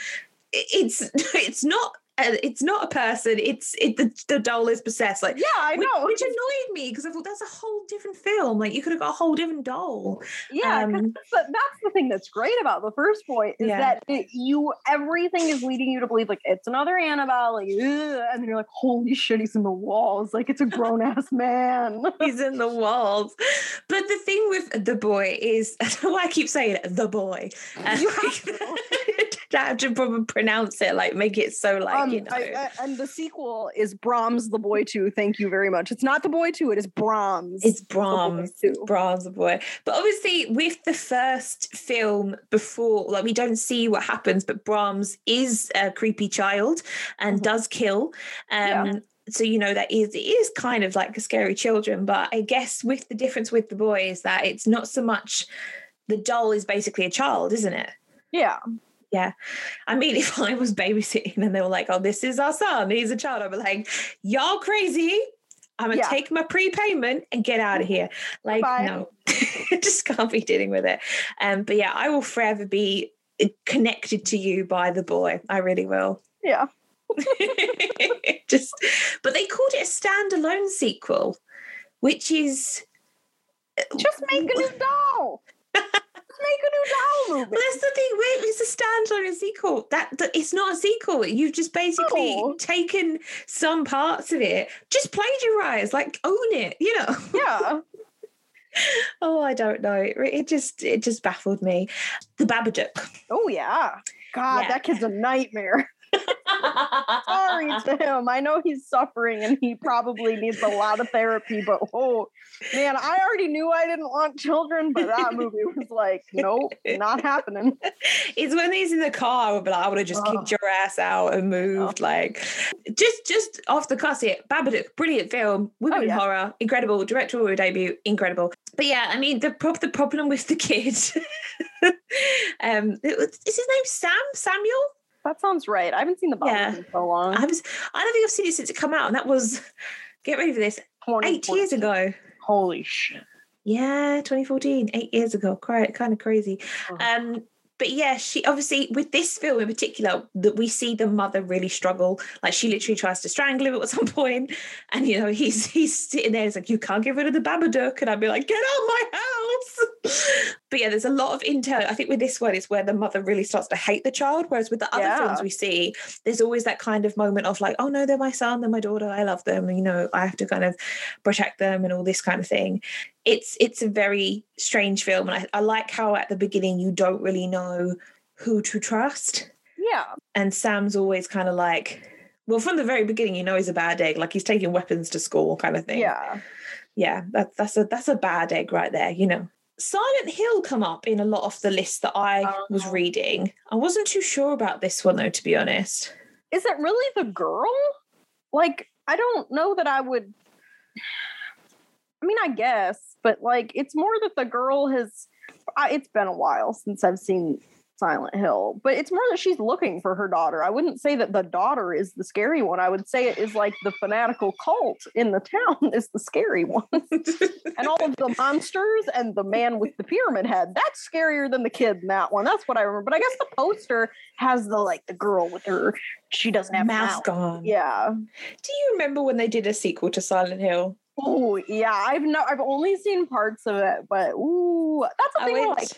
it's it's not. Uh, It's not a person. It's it. The, the doll is possessed. Like Yeah, I know. which annoyed me because I thought that's a whole different film. Like you could have got a whole different doll. Yeah, Um, that's, the, that's the thing that's great about the first boy is Yeah. that it, you everything is leading you to believe like it's another Annabelle, like, and then you're like, holy shit, he's in the walls, like it's a grown ass man. he's in the walls. But the thing with the boy is, I why I keep saying it, the boy. Uh, have to. I have to probably pronounce it, like make it so like um, you know. I- I- and the sequel is Brahms the Boy Two. Thank you very much. It's not the Boy Two. It is Brahms. it's the Boy Brahms. Brahms the boy. But obviously, with the first film before, like we don't see what happens, but Brahms is a creepy child and Mhm. does kill. Um Yeah. so you know that is it is kind of like a scary children, but I guess with the difference with the boy is that it's not so much the doll is basically a child, isn't it? Yeah. I mean, if I was babysitting and they were like, "Oh, this is our son, he's a child," I'd be like, "Y'all crazy." I'm gonna Yeah. take my prepayment and get out of here. Like, Bye. no, just can't be dealing with it. Um, but yeah, I will forever be uh, connected to you by the boy. I really will. Yeah. just, but they called it a standalone sequel, which is Just make a new doll. Make a new doll movie. But that's the thing. Wait, it's a standalone sequel. That, that it's not a sequel. You've just basically No. taken some parts of it, just plagiarized, like own it. You know. Yeah. oh, I don't know. It, it just it just baffled me. The Babadook. Oh yeah. God, Yeah. that kid's a nightmare. Sorry to him. I know he's suffering and he probably needs a lot of therapy, but oh man, I already knew I didn't want children, but that movie was like, nope, not happening. it's when he's in the car. I would be like, I would have just Oh. kicked your ass out and moved. Like, just just off the cuss it. Babadook, brilliant film, women Oh, yeah. horror, incredible directorial debut, incredible. But yeah, I mean the prob- the problem with the kid. um, was- is his name Sam Samuel? That sounds right. I haven't seen the Bible Yeah. in so long. I was. I don't think I've seen it since it come out, and that was. Get ready for this. Eight years ago. Holy shit. Yeah, 2014, eight years ago. Quite kind of crazy. Ugh. Um, but yeah, she obviously with this film in particular that we see the mother really struggle. Like she literally tries to strangle him at some point, and you know he's he's sitting there. It's like you can't get rid of the Babadook, and I'd be like, get out of my house. but yeah, there's a lot of intel. I think with this one, it's where the mother really starts to hate the child. Whereas with the other films we see, there's always that kind of moment of like, oh no, they're my son, they're my daughter, I love them. You know, I have to kind of protect them and all this kind of thing it's it's a very strange film and I, I like how at the beginning you don't really know who to trust Yeah. and sam's always kind of like well from the very beginning you know he's a bad egg like he's taking weapons to school kind of thing Yeah. yeah that's that's a that's a bad egg right there you know Silent Hill come up in a lot of the lists that I was Oh. reading. I wasn't too sure about this one though, to be honest. Is it really the girl? Like, I don't know that I would. I mean, I guess, but like, it's more that the girl has. I, it's been a while since I've seen Silent Hill, but it's more that she's looking for her daughter. I wouldn't say that the daughter is the scary one. I would say it is like the fanatical cult in the town is the scary one. and all of the monsters and the man with the pyramid head. That's scarier than the kid in that one. That's what I remember. But I guess the poster has the like the girl with her. She doesn't have a Mouth mouth. Yeah. Do you remember when they did a sequel to Silent Hill? Oh yeah. I've no. I've only seen parts of it, but ooh, that's the I thing. where. Like,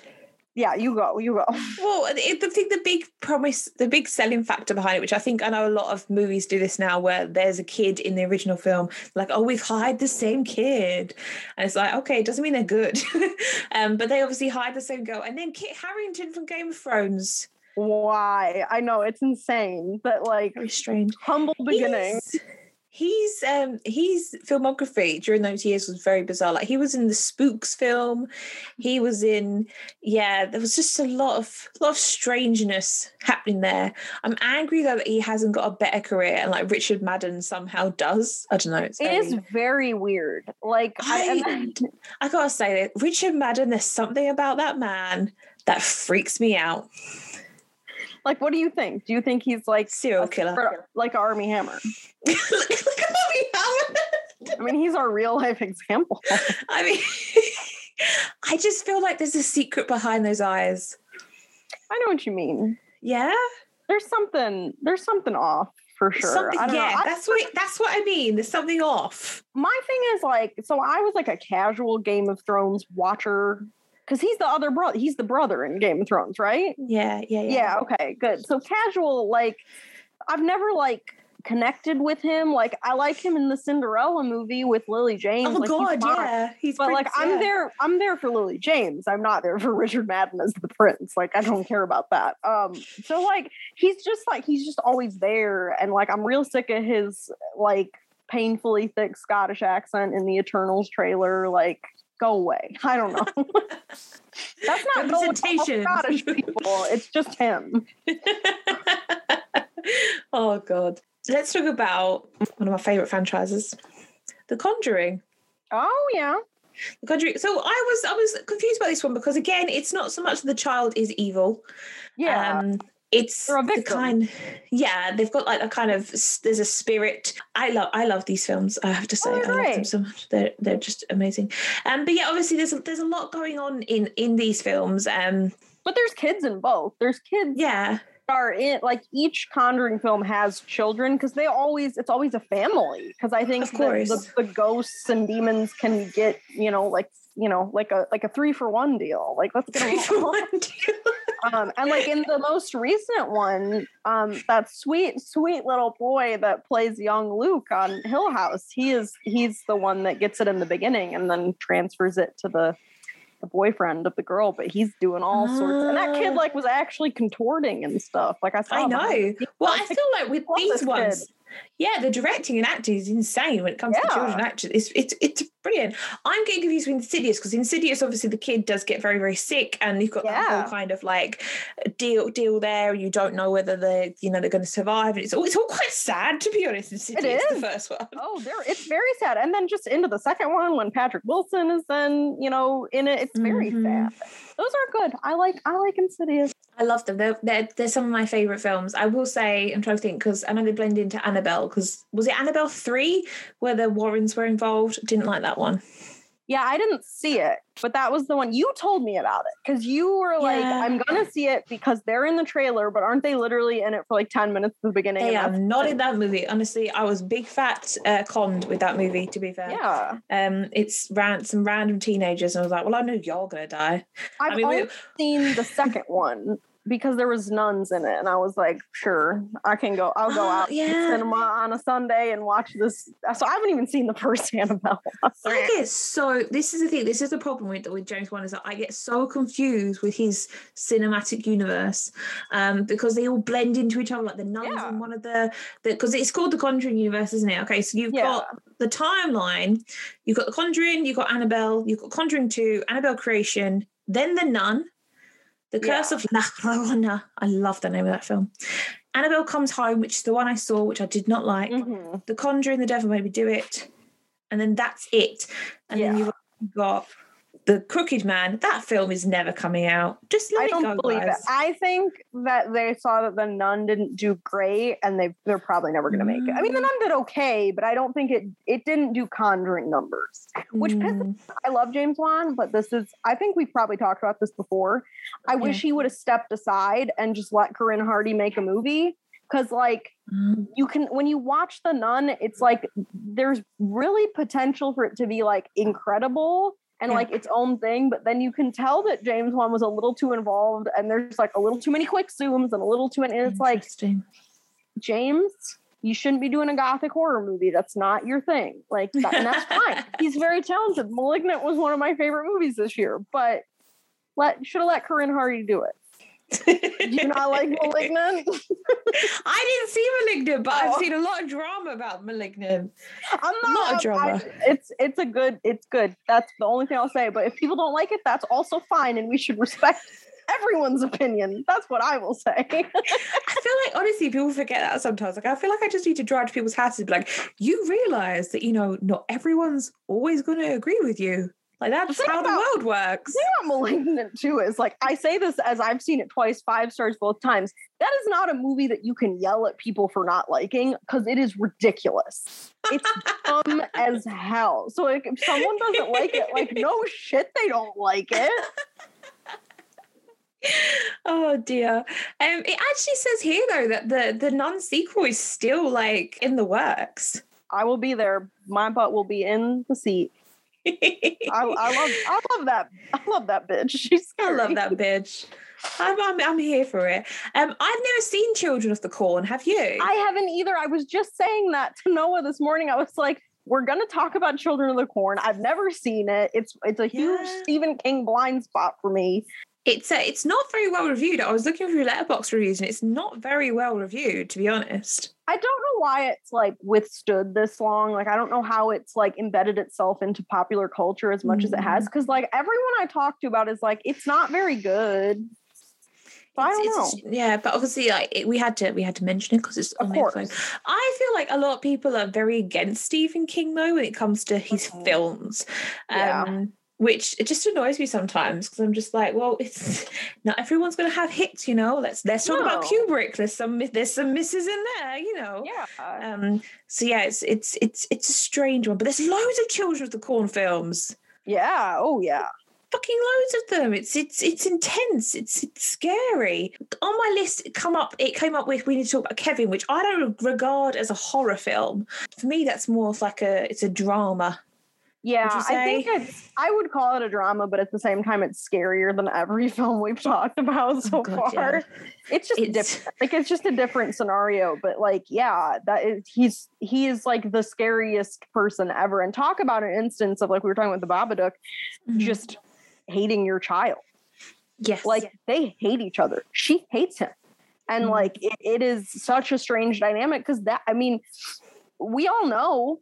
yeah, you go. You go. Well, I think the big promise, the big selling factor behind it, which I think I know a lot of movies do this now, where there's a kid in the original film, like, oh, we've hired the same kid, and it's like, okay, it doesn't mean they're good, um, but they obviously hired the same girl, and then Kit Harington from Game of Thrones, Why? I know it's insane, but like very strange. humble beginnings. He's, um his filmography during those years was very bizarre. Like he was in the Spooks film, he was in yeah, there was just a lot of a lot of strangeness happening there. I'm angry though that he hasn't got a better career and like Richard Madden somehow does. I don't know. It's very, is very weird. Like I, I, I gotta say that Richard Madden, there's something about that man that freaks me out. Like, what do you think? Do you think he's like Serial a- killer. like Armie Hammer? look at Bobby Howard. I mean, he's our real life example. I mean, I just feel like there's a secret behind those eyes. I know what you mean. Yeah, There's something. There's something off for sure. something. I don't Yeah, know. That's what that's what I mean. There's something off. my thing is like, so I was like a casual Game of Thrones watcher because he's the other brother. He's the brother in Game of Thrones, right? Yeah, yeah, yeah. Yeah. Okay. Good. So casual, like, I've never like connected with him. Like, I like him in the Cinderella movie with Lily James. Oh like, God, fine. yeah. He's But like I'm yeah. there, I'm there for Lily James. I'm not there for Richard Madden as the prince. Like I don't care about that. Um, so like he's just like he's just always there, and like I'm real sick of his like painfully thick Scottish accent in the Eternals trailer. Like go away. I don't know. That's not Representation. Scottish people. It's just him. oh God. Let's talk about one of my favorite franchises, The Conjuring. Oh yeah. The Conjuring. So I was I was confused by this one because again, it's not so much the child is evil. Yeah. Um, it's the kind, yeah. They've got like a kind of there's a spirit. I love I love these films. I have to say Oh, I love them so much. They're they're just amazing. Um, but yeah, obviously there's a, there's a lot going on in in these films. Um, but there's kids in both. There's kids yeah, are in like each conjuring film has children because they always it's always a family because i think course. the, the ghosts and demons can get you know like you know like a like a three for one deal like let's get a Three for one deal. um and like in the most recent one um that sweet sweet little boy that plays young luke on hill house he is he's the one that gets it in the beginning and then transfers it to the the boyfriend of the girl but he's doing all sorts and that kid Ah. like was actually contorting and stuff like i saw I him. know. Well, I feel like with these ones, yeah, the directing and acting is insane when it comes to children actors. It's it's it's brilliant. I'm getting confused with Insidious because Insidious, obviously, the kid does get very very sick, and you've got that whole kind of like deal deal there, and you don't know whether they're you know they're going to survive, and it's all it's all quite sad to be honest. Insidious, the first one. Oh, there it's very sad. And then just into the second one when Patrick Wilson is then, you know, in it, it's very Mhm. sad. Those are good. I like I like Insidious. I love them. They're, they're they're some of my favorite films. I will say, I'm trying to think because I know they blend into Annabelle. Because was it Annabelle three where the Warrens were involved? Didn't like that one. Yeah, I didn't see it, but that was the one you told me about it because you were like, Yeah. I'm gonna see it because they're in the trailer, but aren't they literally in it for like 10 minutes at the beginning? They are not in that movie. Honestly, I was big fat uh, conned with that movie. To be fair, Yeah. um, it's ran some random teenagers, and I was like, well, I know you're gonna die. I've I mean, we, only seen the second one. Because there was nuns in it, and I was like, sure, I can go. I'll go Oh, out to yeah. cinema on a Sunday and watch this. So I haven't even seen the first Annabelle. I get so this is the thing. This is the problem with with James Wan is that I get so confused with his cinematic universe, um, because they all blend into each other. Like the nuns Yeah. in one of the because it's called the Conjuring universe, isn't it? Okay, so you've Yeah. got the timeline. You've got the Conjuring. You've got Annabelle. You've got Conjuring Two, Annabelle Creation, then the Nun, the Curse Yeah. of La Llorona. I love the name of that film. Annabelle comes home, which is the one I saw, which I did not like. Mhm. The Conjuring, The Devil Made Me Do It, and then that's it. And then you've got The Crooked Man. That film is never coming out. Just let I don't go, believe guys. it. I think that they saw that the nun didn't do great, and they they're probably never going to make it. I mean, the nun did okay, but I don't think it it didn't do Conjuring numbers. which pisses Mm, I love James Wan, but this is I think we've probably talked about this before. I wish he would have stepped aside and just let Corin Hardy make a movie. Cause like mm, you can when you watch the nun, it's like there's really potential for it to be like incredible and Yeah. like its own thing, but then you can tell that James Wan was a little too involved and there's like a little too many quick zooms and a little too many and it's like. James, you shouldn't be doing a gothic horror movie. That's not your thing. Like, that, and that's fine. He's very talented. *Malignant* was one of my favorite movies this year, but let should have let Corin Hardy do it. You not like *Malignant*? I didn't see Malignant, but I've Oh. seen a lot of drama about Malignant. I'm Not a not. I- drama. it's it's a good. It's good. That's the only thing I'll say. But if people don't like it, that's also fine, and we should respect everyone's opinion. That's what I will say. I feel like honestly, people forget that sometimes. Like I feel like I just need to drive to people's houses be like, you realize that you know not everyone's always going to agree with you. Like that's how the world works. The thing about Malignant too is like I say this as I've seen it twice, five stars both times. That is not a movie that you can yell at people for not liking because it is ridiculous. It's dumb as hell. So like if someone doesn't like it, like no shit, they don't like it. Oh dear. Um, it actually says here though that the the nun sequel is still like in the works. I will be there. My butt will be in the seat. I, I love I love that I love that bitch. She's I love that bitch. I'm, I'm I'm here for it. Um, I've never seen Children of the Corn. Have you? I haven't either. I was just saying that to Noah this morning. I was like, we're gonna talk about Children of the Corn. I've never seen it. It's it's a huge Yeah. Stephen King blind spot for me. It's uh, it's not very well reviewed. I was looking through Letterboxd reviews and it's not very well reviewed, to be honest. I don't know why it's like withstood this long. Like I don't know how it's like embedded itself into popular culture as much as it has. Because like everyone I talk to about is like it's not very good. So I don't know. Yeah, but obviously, like it, we had to we had to mention it because it's on course. I feel like a lot of people are very against Stephen King though when it comes to his Mhm. films. Yeah. Which it just annoys me sometimes because I'm just like, well, it's not everyone's gonna have hits, you know. Let's let's talk about Kubrick. There's some there's some misses in there, you know. Yeah. Um so yeah, it's it's it's it's a strange one, but there's loads of Children of the Corn films. Yeah. Oh yeah. Fucking loads of them. It's it's it's intense. It's it's scary. On my list, it come up. It came up with we need to talk about Kevin, which I don't regard as a horror film. For me, that's more of like a it's a drama. Yeah, I think it's. I would call it a drama, but at the same time, it's scarier than every film we've talked about so Oh, God, far. yeah. It's just It's- different. Like it's just a different scenario, but like, yeah, that is he's he is like the scariest person ever. And talk about an instance of like we were talking with the Babadook, Mhm. just hating your child. yes, Like they hate each other. She hates him, and Mhm. like it, it is such a strange dynamic because that I mean, we all know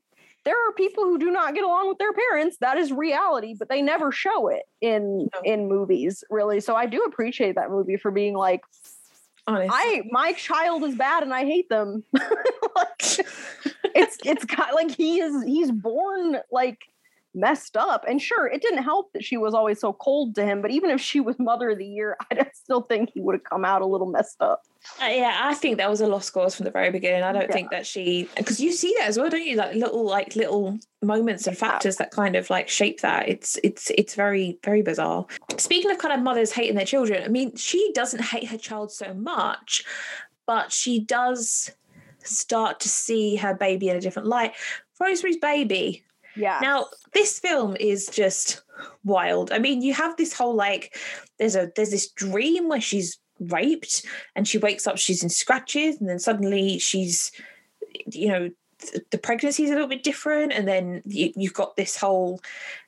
there are people who do not get along with their parents. That is reality, but they never show it in in movies, really. So I do appreciate that movie for being like, honest. I my child is bad and I hate them. like, it's it's kind like he is he's born like messed up. And sure, it didn't help that she was always so cold to him. But even if she was mother of the year, I still think he would have come out a little messed up. Uh, yeah, I think that was a lost cause from the very beginning. I don't Yeah. think that she because you see that as well, don't you? Like little like little moments and factors that kind of like shape that. It's it's it's very very bizarre. Speaking of kind of mothers hating their children, I mean, she doesn't hate her child so much, but she does start to see her baby in a different light. Rosemary's Baby. Yeah. Now, this film is just wild. I mean, you have this whole like there's a there's this dream where she's raped and she wakes up she's in scratches and then suddenly she's you know the pregnancy is a little bit different and then you, you've got this whole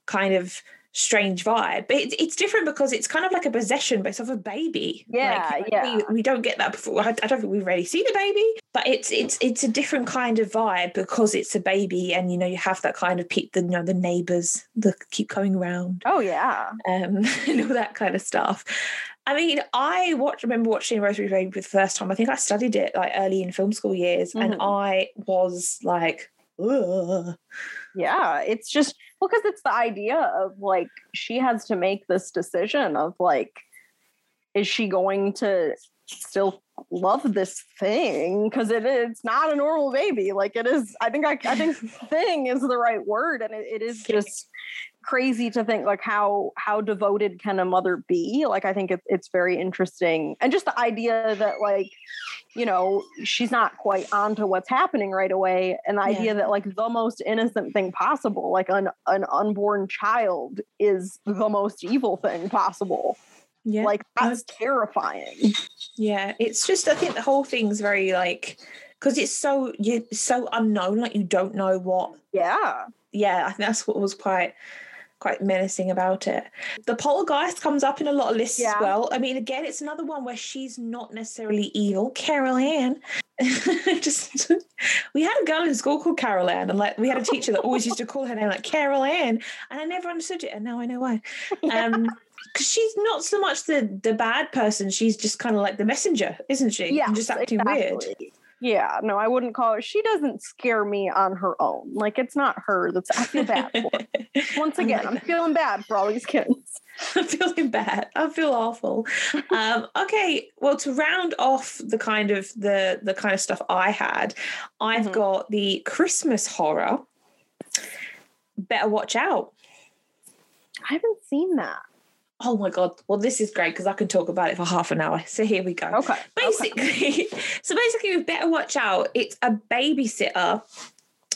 kind of strange vibe but it's, it's different because it's kind of like a possession based off of a baby Yeah, like, yeah. we, we don't get that before I, I don't think we've really seen a baby but it's it's it's a different kind of vibe because it's a baby and you know you have that kind of pe- the you know the neighbors that keep coming around Oh yeah. um, and all that kind of stuff. I mean, I watch, remember watching Rosemary's Baby for the first time. I think I studied it like early in film school years, and Mhm. I was like, Ugh. Yeah, it's just well, because it's the idea of like she has to make this decision of like, is she going to still love this thing? Because it is it's not a normal baby. Like it is. I think I, I think thing is the right word, and it, it is just crazy to think like how how devoted can a mother be? Like i think it's it's very interesting. And just the idea that like you know she's not quite onto what's happening right away and the Yeah. idea that like the most innocent thing possible like an an unborn child is the most evil thing possible. Yeah, like that's terrifying. Yeah. It's just I think the whole thing's very like because it's so you so unknown, like you don't know what yeah. Yeah, I think that's what was quite quite menacing about it. The poltergeist comes up in a lot of lists Yeah. as well. I mean, again, it's another one where she's not necessarily evil. Carol Ann. Just we had a girl in school called Carol Ann, and like we had a teacher that always used to call her name like Carol Ann, and I never understood it, and now I know why. Um because she's not so much the the bad person, she's just kind of like the messenger, isn't she? yeah just acting weird. Yeah no i wouldn't call her she doesn't scare me on her own like it's not her that's i feel bad for once again i'm feeling bad for all these kids I'm feeling bad. I feel awful. um, okay, well, to round off the kind of the the kind of stuff I had, I've Mhm. got the Christmas horror. Better watch out. i haven't seen that Oh my god! Well, this is great because I can talk about it for half an hour. So here we go. okay okay. Basically, so basically, with Better Watch Out, it's a babysitter,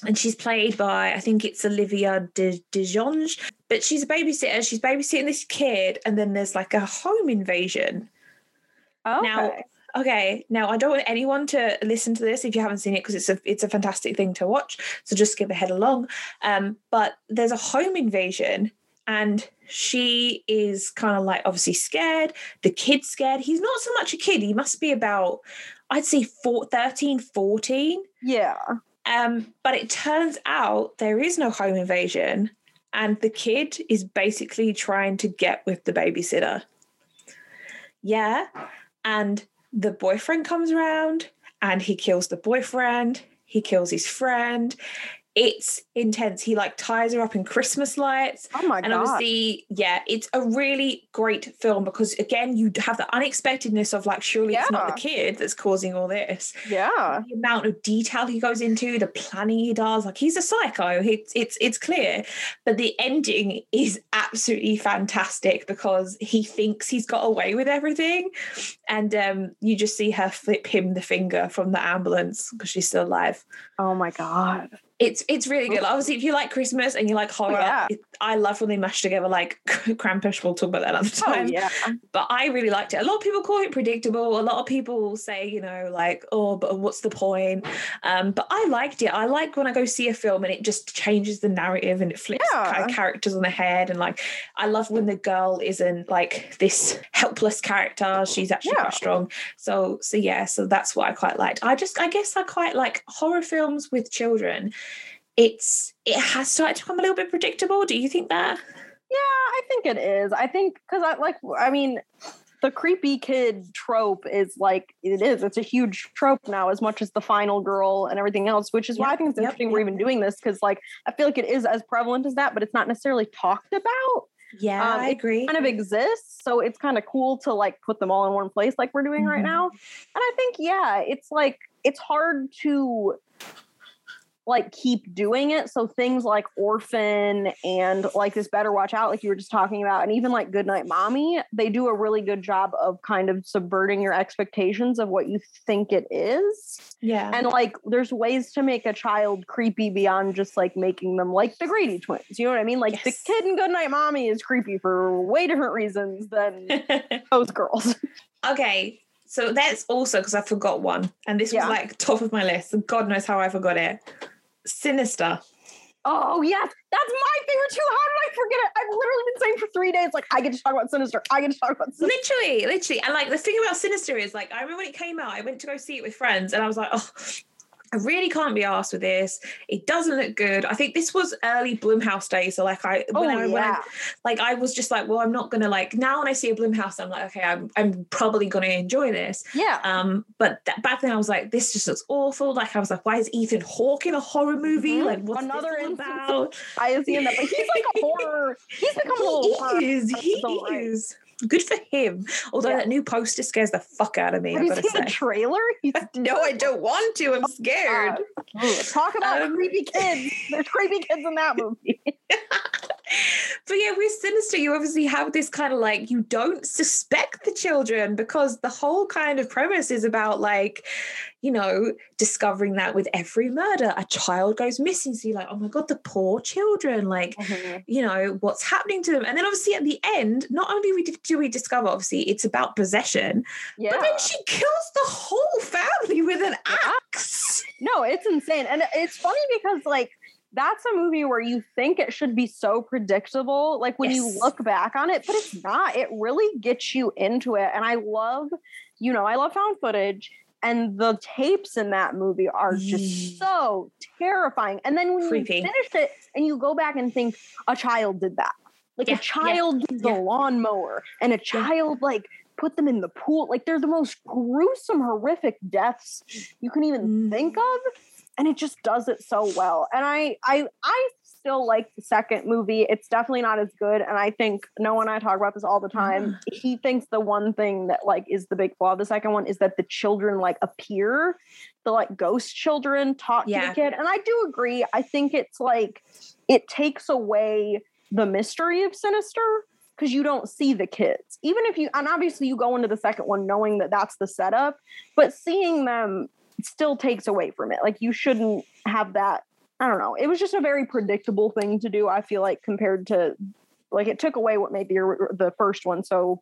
and she's played by I think it's Olivia De Dijonge, but she's a babysitter. She's babysitting this kid, and then there's like a home invasion. okay Now, Okay, now I don't want anyone to listen to this if you haven't seen it because it's a it's a fantastic thing to watch. So just skip ahead along. Um, but there's a home invasion, and she is kind of like obviously scared. The kid's scared. He's not so much a kid. He must be about, I'd say, four, 13, 14. yeah Um, but it turns out there is no home invasion, and the kid is basically trying to get with the babysitter. Yeah. And the boyfriend comes around and he kills the boyfriend, he kills his friend. It's intense. He like ties her up in Christmas lights. oh my And god And obviously, yeah, it's a really great film because again, you have the unexpectedness of like, surely it's not the kid that's causing all this yeah the amount of detail he goes into, the planning he does, like he's a psycho. It's it's it's clear, but the ending is absolutely fantastic because he thinks he's got away with everything, and um, you just see her flip him the finger from the ambulance because she's still alive. oh my god It's it's really good. Obviously, if you like Christmas and you like horror, yeah. it- I love when they mash together like Krampus. We'll talk about that another oh time yeah but I really liked it. A lot of people call it predictable. A lot of people say, you know, like, oh, but what's the point? Um, but I liked it. I like when I go see a film and it just changes the narrative and it flips Yeah. characters on the head. And like, I love when the girl isn't like this helpless character. She's actually Yeah. quite strong. So, so yeah, so that's what I quite liked. I just, I guess I quite like horror films with children. It's, it has started to become a little bit predictable. Do you think that? Yeah, I think it is. I think because I like, I mean, the creepy kid trope is like it is. It's a huge trope now, as much as the final girl and everything else. Which is why I think it's yep, interesting we're yep. even doing this because, like, I feel like it is as prevalent as that, but it's not necessarily talked about. Yeah, Um, I agree. Kind of exists, so it's kind of cool to like put them all in one place, like we're doing right Mhm. now. And I think, yeah, it's like it's hard to like keep doing it. So things like Orphan and like this Better Watch Out, like you were just talking about, and even like Goodnight Mommy, they do a really good job of kind of subverting your expectations of what you think it is. yeah. And like there's ways to make a child creepy beyond just like making them like the Grady twins. You know what I mean? Like the kid in Goodnight Mommy is creepy for way different reasons than those girls. okay So that's also because I forgot one, and this Yeah. was like top of my list. And God knows how I forgot it. Sinister. Oh yes, that's my favorite too. How did I forget it? I've literally been saying for three days, like I get to talk about Sinister. I get to talk about Sinister. Literally, literally. And like the thing about Sinister is like I remember when it came out, I went to go see it with friends, and I was like, oh. I really can't be asked with this. It doesn't look good. I think this was early Blumhouse days. So like I when Oh I when I like I was just like, well, I'm not gonna like now when I see a Blumhouse, I'm like, okay, I'm I'm probably gonna enjoy this. yeah. Um, but that, back then I was like, this just looks awful. Like I was like, why is Ethan Hawke in a horror movie? Mhm. Like what's Another this about? I is in that, but he's like a horror. He's become a little horror. He is. He own right. Good for him. Although Yeah. that new poster scares the fuck out of me. Have I've you seen the trailer? No, I don't want to. I'm scared. Ugh, talk about Um, creepy kids. There's creepy kids in that movie. But yeah, with Sinister, you obviously have this kind of like you don't suspect the children because the whole kind of premise is about like, you know, discovering that with every murder, a child goes missing. So you're like, oh my God, the poor children. Like, mm-hmm. you know, what's happening to them. And then obviously at the end, not only we do we discover, obviously, it's about possession, Yeah. but then she kills the whole family with an axe. No, it's insane. And it's funny because like that's a movie where you think it should be so predictable, like when you look back on it, but it's not. It really gets you into it. And I love, you know, I love found footage. And the tapes in that movie are just so terrifying. And then when Creepy. you finish it and you go back and think, a child did that. Like Yeah, a yeah, child did the yeah. lawnmower and a child like put them in the pool. Like they're the most gruesome, horrific deaths you can even Mm. think of. And it just does it so well. And I I I still like the second movie. It's definitely not as good. And I think Noah and I talk about this all the time. He thinks the one thing that like is the big flaw of the second one is that the children like appear, the like ghost children talk to the kid. And I do agree. I think it's like it takes away the mystery of Sinister because you don't see the kids. Even if you, and obviously you go into the second one knowing that that's the setup, but seeing them still takes away from it. Like you shouldn't have that. I don't know. It was just a very predictable thing to do. I feel like compared to like it took away what made the the first one so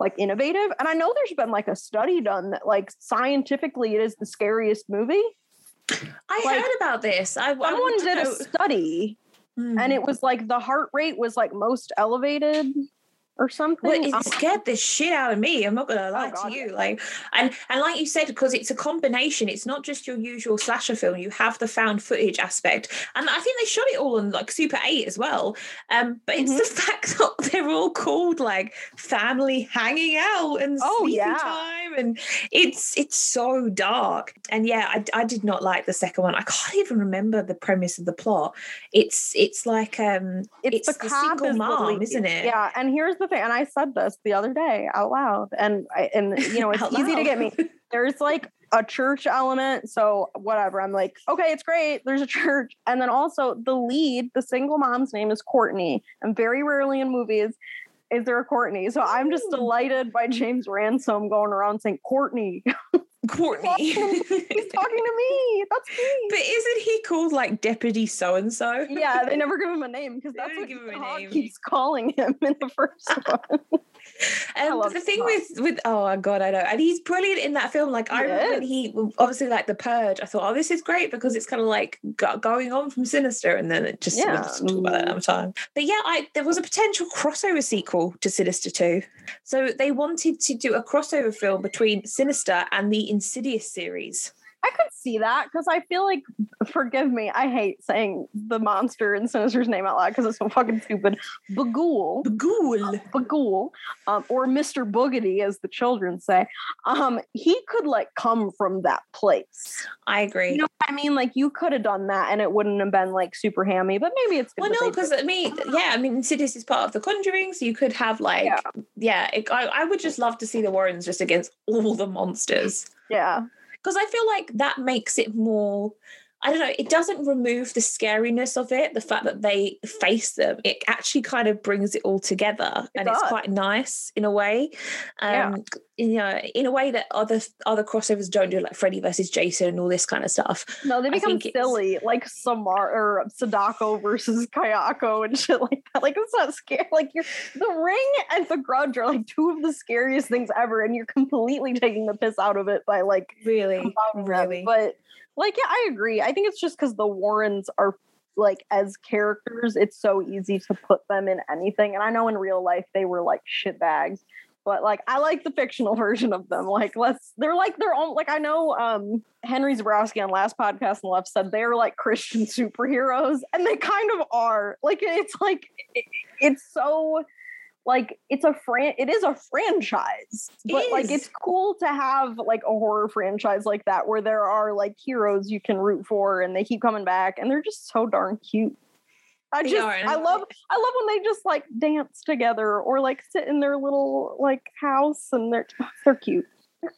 like innovative. And I know there's been like a study done that like scientifically it is the scariest movie. I Like, heard about this. I, Someone did a study Hmm. and it was like the heart rate was like most elevated or something. Well, it scared the shit out of me. I'm not gonna lie to you. Like, and and like you said, because it's a combination. It's not just your usual slasher film. You have the found footage aspect, and I think they shot it all on like Super Eight as well. Um, but it's Mhm. the fact that they're all called like family hanging out and Oh, sleepy yeah. time, and it's it's so dark. And yeah, I, I did not like the second one. I can't even remember the premise of the plot. It's it's like um it's, it's the, the single mom, isn't it? Yeah, and here's the thing, and I said this the other day out loud, and I, and you know it's easy to get me. There's like a church element, so whatever. I'm like, okay, it's great. There's a church, and then also the lead, the single mom's name is Courtney, and very rarely in movies is there a Courtney. So I'm just delighted by James Ransone going around saying Courtney. Courtney. He's talking to me. That's me. But isn't he called like Deputy So and So? yeah, they never give him a name because that's what give him a name. keeps calling him in the first one. Um, the thing Scott. with with oh my god, I know, and he's brilliant in that film. Like I remember he obviously like the Purge. I thought, oh, this is great because it's kind of like go- going on from Sinister, and then it just Yeah. just talk about that another time. But yeah, I there was a potential crossover sequel to Sinister Two, so they wanted to do a crossover film between Sinister and the Insidious series. I could see that because I feel like, forgive me, I hate saying the monster in Sinister's name out loud because it's so fucking stupid. Bughuul, Ghoul. Bughuul, um, or Mr. Boogedy, as the children say, um, he could like come from that place. I agree. You know what I mean? Like you could have done that and it wouldn't have been like super hammy, but maybe it's Well, no, because. I mean, yeah, I mean, Insidious is part of the Conjuring, so you could have like, Yeah. yeah, it, I, I would just love to see the Warrens just against all the monsters yeah, because I feel like that makes it more. I don't know. It doesn't remove the scariness of it. The fact that they face them, it actually kind of brings it all together, It and it's quite nice in a way. Um, Yeah. you know, in a way that other other crossovers don't do, like Freddy versus Jason and all this kind of stuff. No, they become silly, like Samar or Sadako versus Kayako and shit like that. Like it's not scary. Like you're the ring and the grudge are like two of the scariest things ever, and you're completely taking the piss out of it by like Really, combining them. really. But like, yeah, I agree. I think it's just because the Warrens are like as characters, it's so easy to put them in anything. And I know in real life they were like shit bags. But like I like the fictional version of them. Like let's they're like their own like I know um Henry Zebrowski on last podcast and left said they're like Christian superheroes, and they kind of are. Like it's like it- it's so like it's a fran it is a franchise but like it's cool to have like a horror franchise like that where there are like heroes you can root for and they keep coming back and they're just so darn cute. I They just are, i love i love when they just like dance together or like sit in their little like house and they're they're cute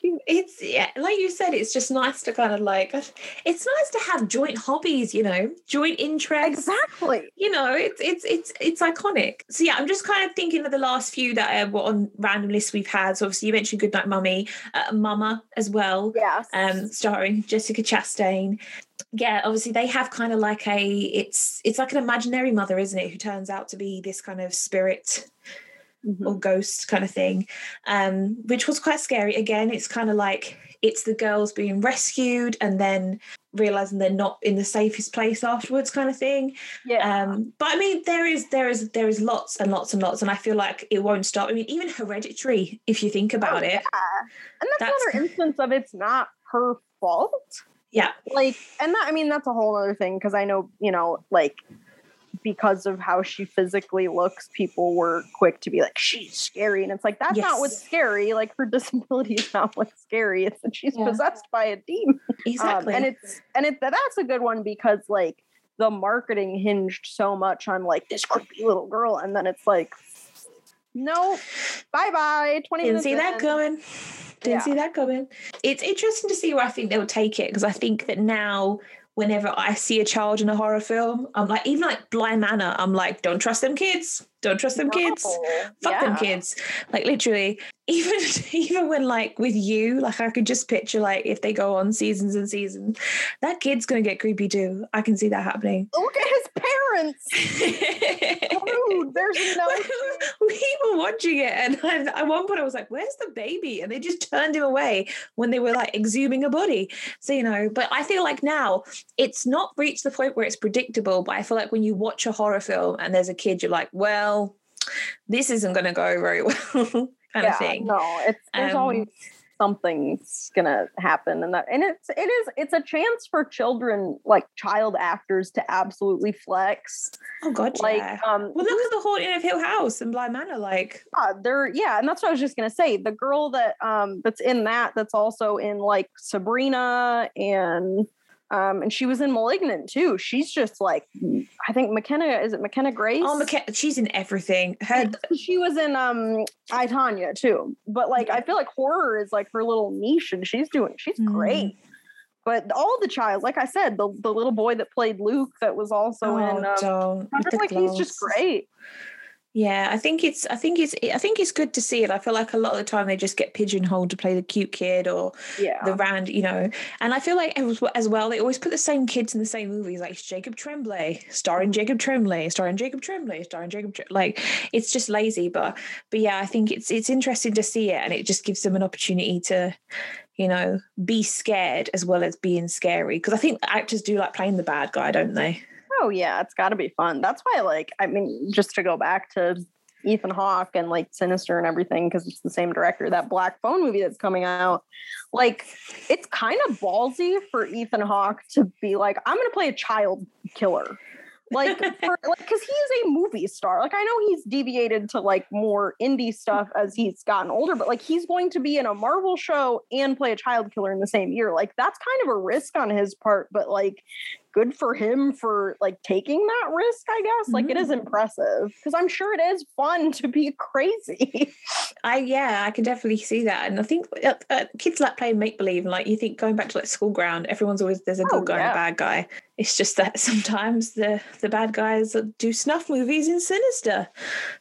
it's yeah, like you said, it's just nice to kind of like it's nice to have joint hobbies, you know, joint interests. exactly You know, it's it's it's it's iconic. So yeah, I'm just kind of thinking of the last few that uh, were on random lists we've had. So obviously you mentioned Goodnight Mummy, uh, Mama as well. yes um, starring Jessica Chastain. Yeah, obviously they have kind of like a it's it's like an imaginary mother, isn't it? Who turns out to be this kind of spirit Mhm. or ghost kind of thing, um, which was quite scary. Again, it's kind of like it's the girls being rescued and then realizing they're not in the safest place afterwards, kind of thing. yeah Um, but I mean, there is there is there is lots and lots and lots, and I feel like it won't stop. I mean, even Hereditary, if you think about Oh, it, yeah. and that's, That's- another instance of it's not her fault yeah, like and that i mean that's a whole other thing because i know you know like because of how she physically looks people were quick to be like she's scary and it's like that's not what's scary like her disability is not what's scary it's that she's Yeah. possessed by a demon exactly. um, and it's and it that's a good one because like the marketing hinged so much on like this creepy little girl and then it's like no bye bye 20 Didn't see that coming. Didn't Yeah. see that coming. It's interesting to see where I think they'll take it because I think that now, whenever I see a child in a horror film, I'm like, even like Bly Manor, I'm like, don't trust them kids. Don't trust them kids. No. Fuck them kids. Like literally, even even when like with you, like I could just picture like if they go on seasons and seasons, that kid's gonna get creepy too. I can see that happening. look at his parents Dude, There's no. we were watching it, and I, at one point I was like, "Where's the baby?" And they just turned him away when they were like exhuming a body. So you know, but I feel like now it's not reached the point where it's predictable. But I feel like when you watch a horror film and there's a kid, you're like, "Well, this isn't going to go very well," kind yeah, of thing. no, it's there's Um, always something's gonna happen, and that and it's it is it's a chance for children like child actors to absolutely flex. Oh God, Like, yeah. um, Well, look at the haunting of Hill House and Bly Manor. Like, yeah, they're yeah, and that's what I was just gonna say. The girl that um that's in that that's also in like Sabrina and um and she was in Malignant too. She's just like I think McKenna is it McKenna Grace? oh, McKe- she's in everything. Her, she was in um I Tonya too. But like I feel like horror is like her little niche and she's doing she's Mm. great. But all the child, like I said, the, the little boy that played Luke that was also in um, don't. with Hunter, the like he's just great. Yeah, I think it's I think it's I think it's good to see it. I feel like a lot of the time they just get pigeonholed to play the cute kid or Yeah. the round, you know. And I feel like as as well, they always put the same kids in the same movies. Like Jacob Tremblay, starring Jacob Tremblay, starring Jacob Tremblay, starring Jacob. Tre- like it's just lazy, but but yeah, I think it's it's interesting to see it, and it just gives them an opportunity to, you know, be scared as well as being scary. Because I think actors do like playing the bad guy, don't they? Oh yeah, it's got to be fun. That's why, like, I mean, just to go back to Ethan Hawke and like Sinister and everything, because it's the same director. That Black Phone movie that's coming out, like, it's kind of ballsy for Ethan Hawke to be like, I'm going to play a child killer. like for like because he is a movie star like i know he's deviated to like more indie stuff as he's gotten older but like he's going to be in a marvel show and play a child killer in the same year like that's kind of a risk on his part but like good for him for like taking that risk, I guess. Like it is Mm-hmm. impressive because I'm sure it is fun to be crazy. I yeah, I can definitely see that, and I think uh, uh, kids like playing make believe, and like you think going back to like school ground, everyone's always there's a good Oh, guy and a bad guy. It's just that sometimes the the bad guys do snuff movies in Sinister,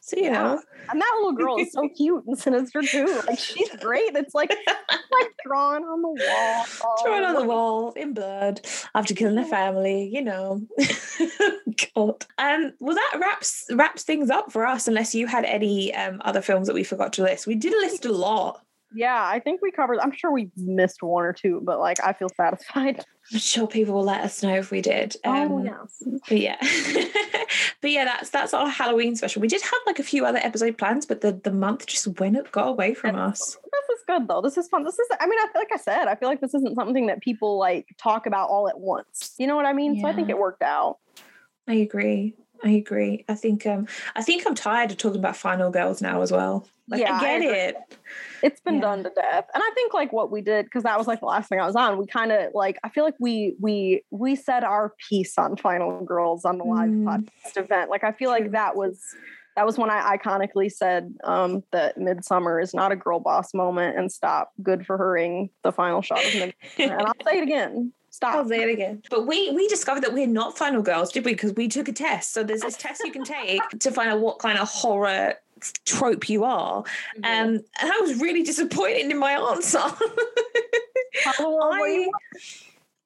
so you Yeah. know. And that little girl is so cute and sinister too. Like she's great. It's like like drawn on the wall. Drawn on the wall in blood after killing a family, you know. God. Um, well, that wraps wraps things up for us. Unless you had any um, other films that we forgot to list, we did list a lot. Yeah, I think we covered. I'm sure we missed one or two, but like I feel satisfied. I'm sure people will let us know if we did. Um, yes. But yeah, but yeah, that's that's our Halloween special. We did have like a few other episode plans, but the the month just went up, got away from us. This is good though. This is fun. This is. I mean, I feel like I said, I feel like this isn't something that people like talk about all at once. You know what I mean? So I think it worked out. I agree. I agree. I think um I think I'm tired of talking about Final Girls now as well. Like Yeah, I I get agree. it. It's been Yeah. done to death. And I think like what we did, because that was like the last thing I was on, we kind of like I feel like we we we said our piece on Final Girls on the live Mm. podcast event. Like I feel like that was that was when I iconically said um that Midsommar is not a girl boss moment and stop good for herring the final shot of Midsommar. and I'll say it again. Stop. I'll say it again. But we we discovered that we're not final girls, did we? Because we took a test. So there's this test you can take to find out what kind of horror trope you are. Mhm. Um, and I was really disappointed in my answer. How old were you?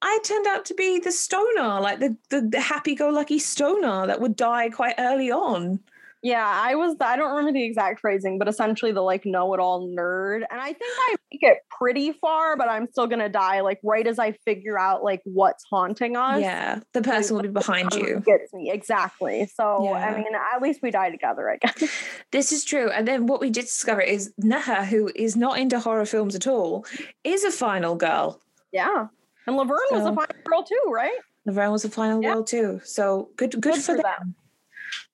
I, I turned out to be the stoner, like the, the, the happy-go-lucky stoner that would die quite early on. Yeah, I was. I don't remember the exact phrasing, but essentially the like know-it-all nerd. And I think I make it pretty far, but I'm still gonna die like right as I figure out like what's haunting us. Yeah, the person will be behind you. gets me exactly. So Yeah. I mean, at least we die together, I guess. This is true. And then what we did discover is Naha, who is not into horror films at all, is a final girl. yeah, and Laverne was a final girl too, right? Laverne was a final Yeah. girl too. So good, good, Good for, for them.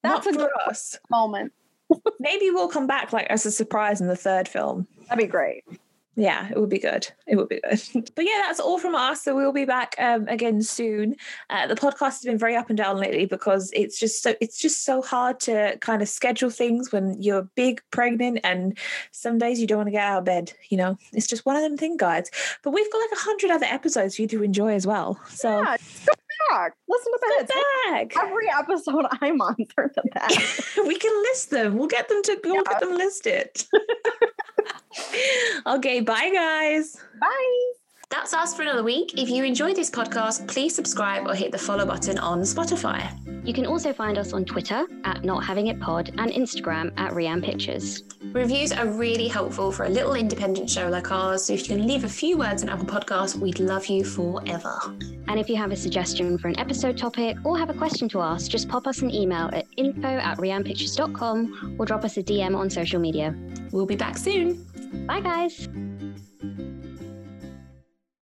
That's Not a good us. moment. Maybe we'll come back like as a surprise in the third film. That'd be great. Yeah, it would be good. It would be good. But yeah, that's all from us. So we'll be back um, again soon. Uh, the podcast has been very up and down lately because it's just so it's just so hard to kind of schedule things when you're big, pregnant, and some days you don't want to get out of bed. You know, it's just one of them things, guys. But we've got like a hundred other episodes for you to enjoy as well. So Yeah, go back. Listen to the go back. Every episode I'm on, turn to that. we can list them. We'll get them to we'll Yeah. get them listed. okay, bye guys. Bye. That's us for another week. If you enjoyed this podcast, please subscribe or hit the follow button on Spotify. You can also find us on Twitter at Not Having It Pod and Instagram at Rianne Pictures. Reviews are really helpful for a little independent show like ours. So if you can leave a few words in Apple Podcasts, we'd love you forever. And if you have a suggestion for an episode topic or have a question to ask, just pop us an email at info at riannepictures.com or drop us a DM on social media. We'll be back soon. Bye, guys.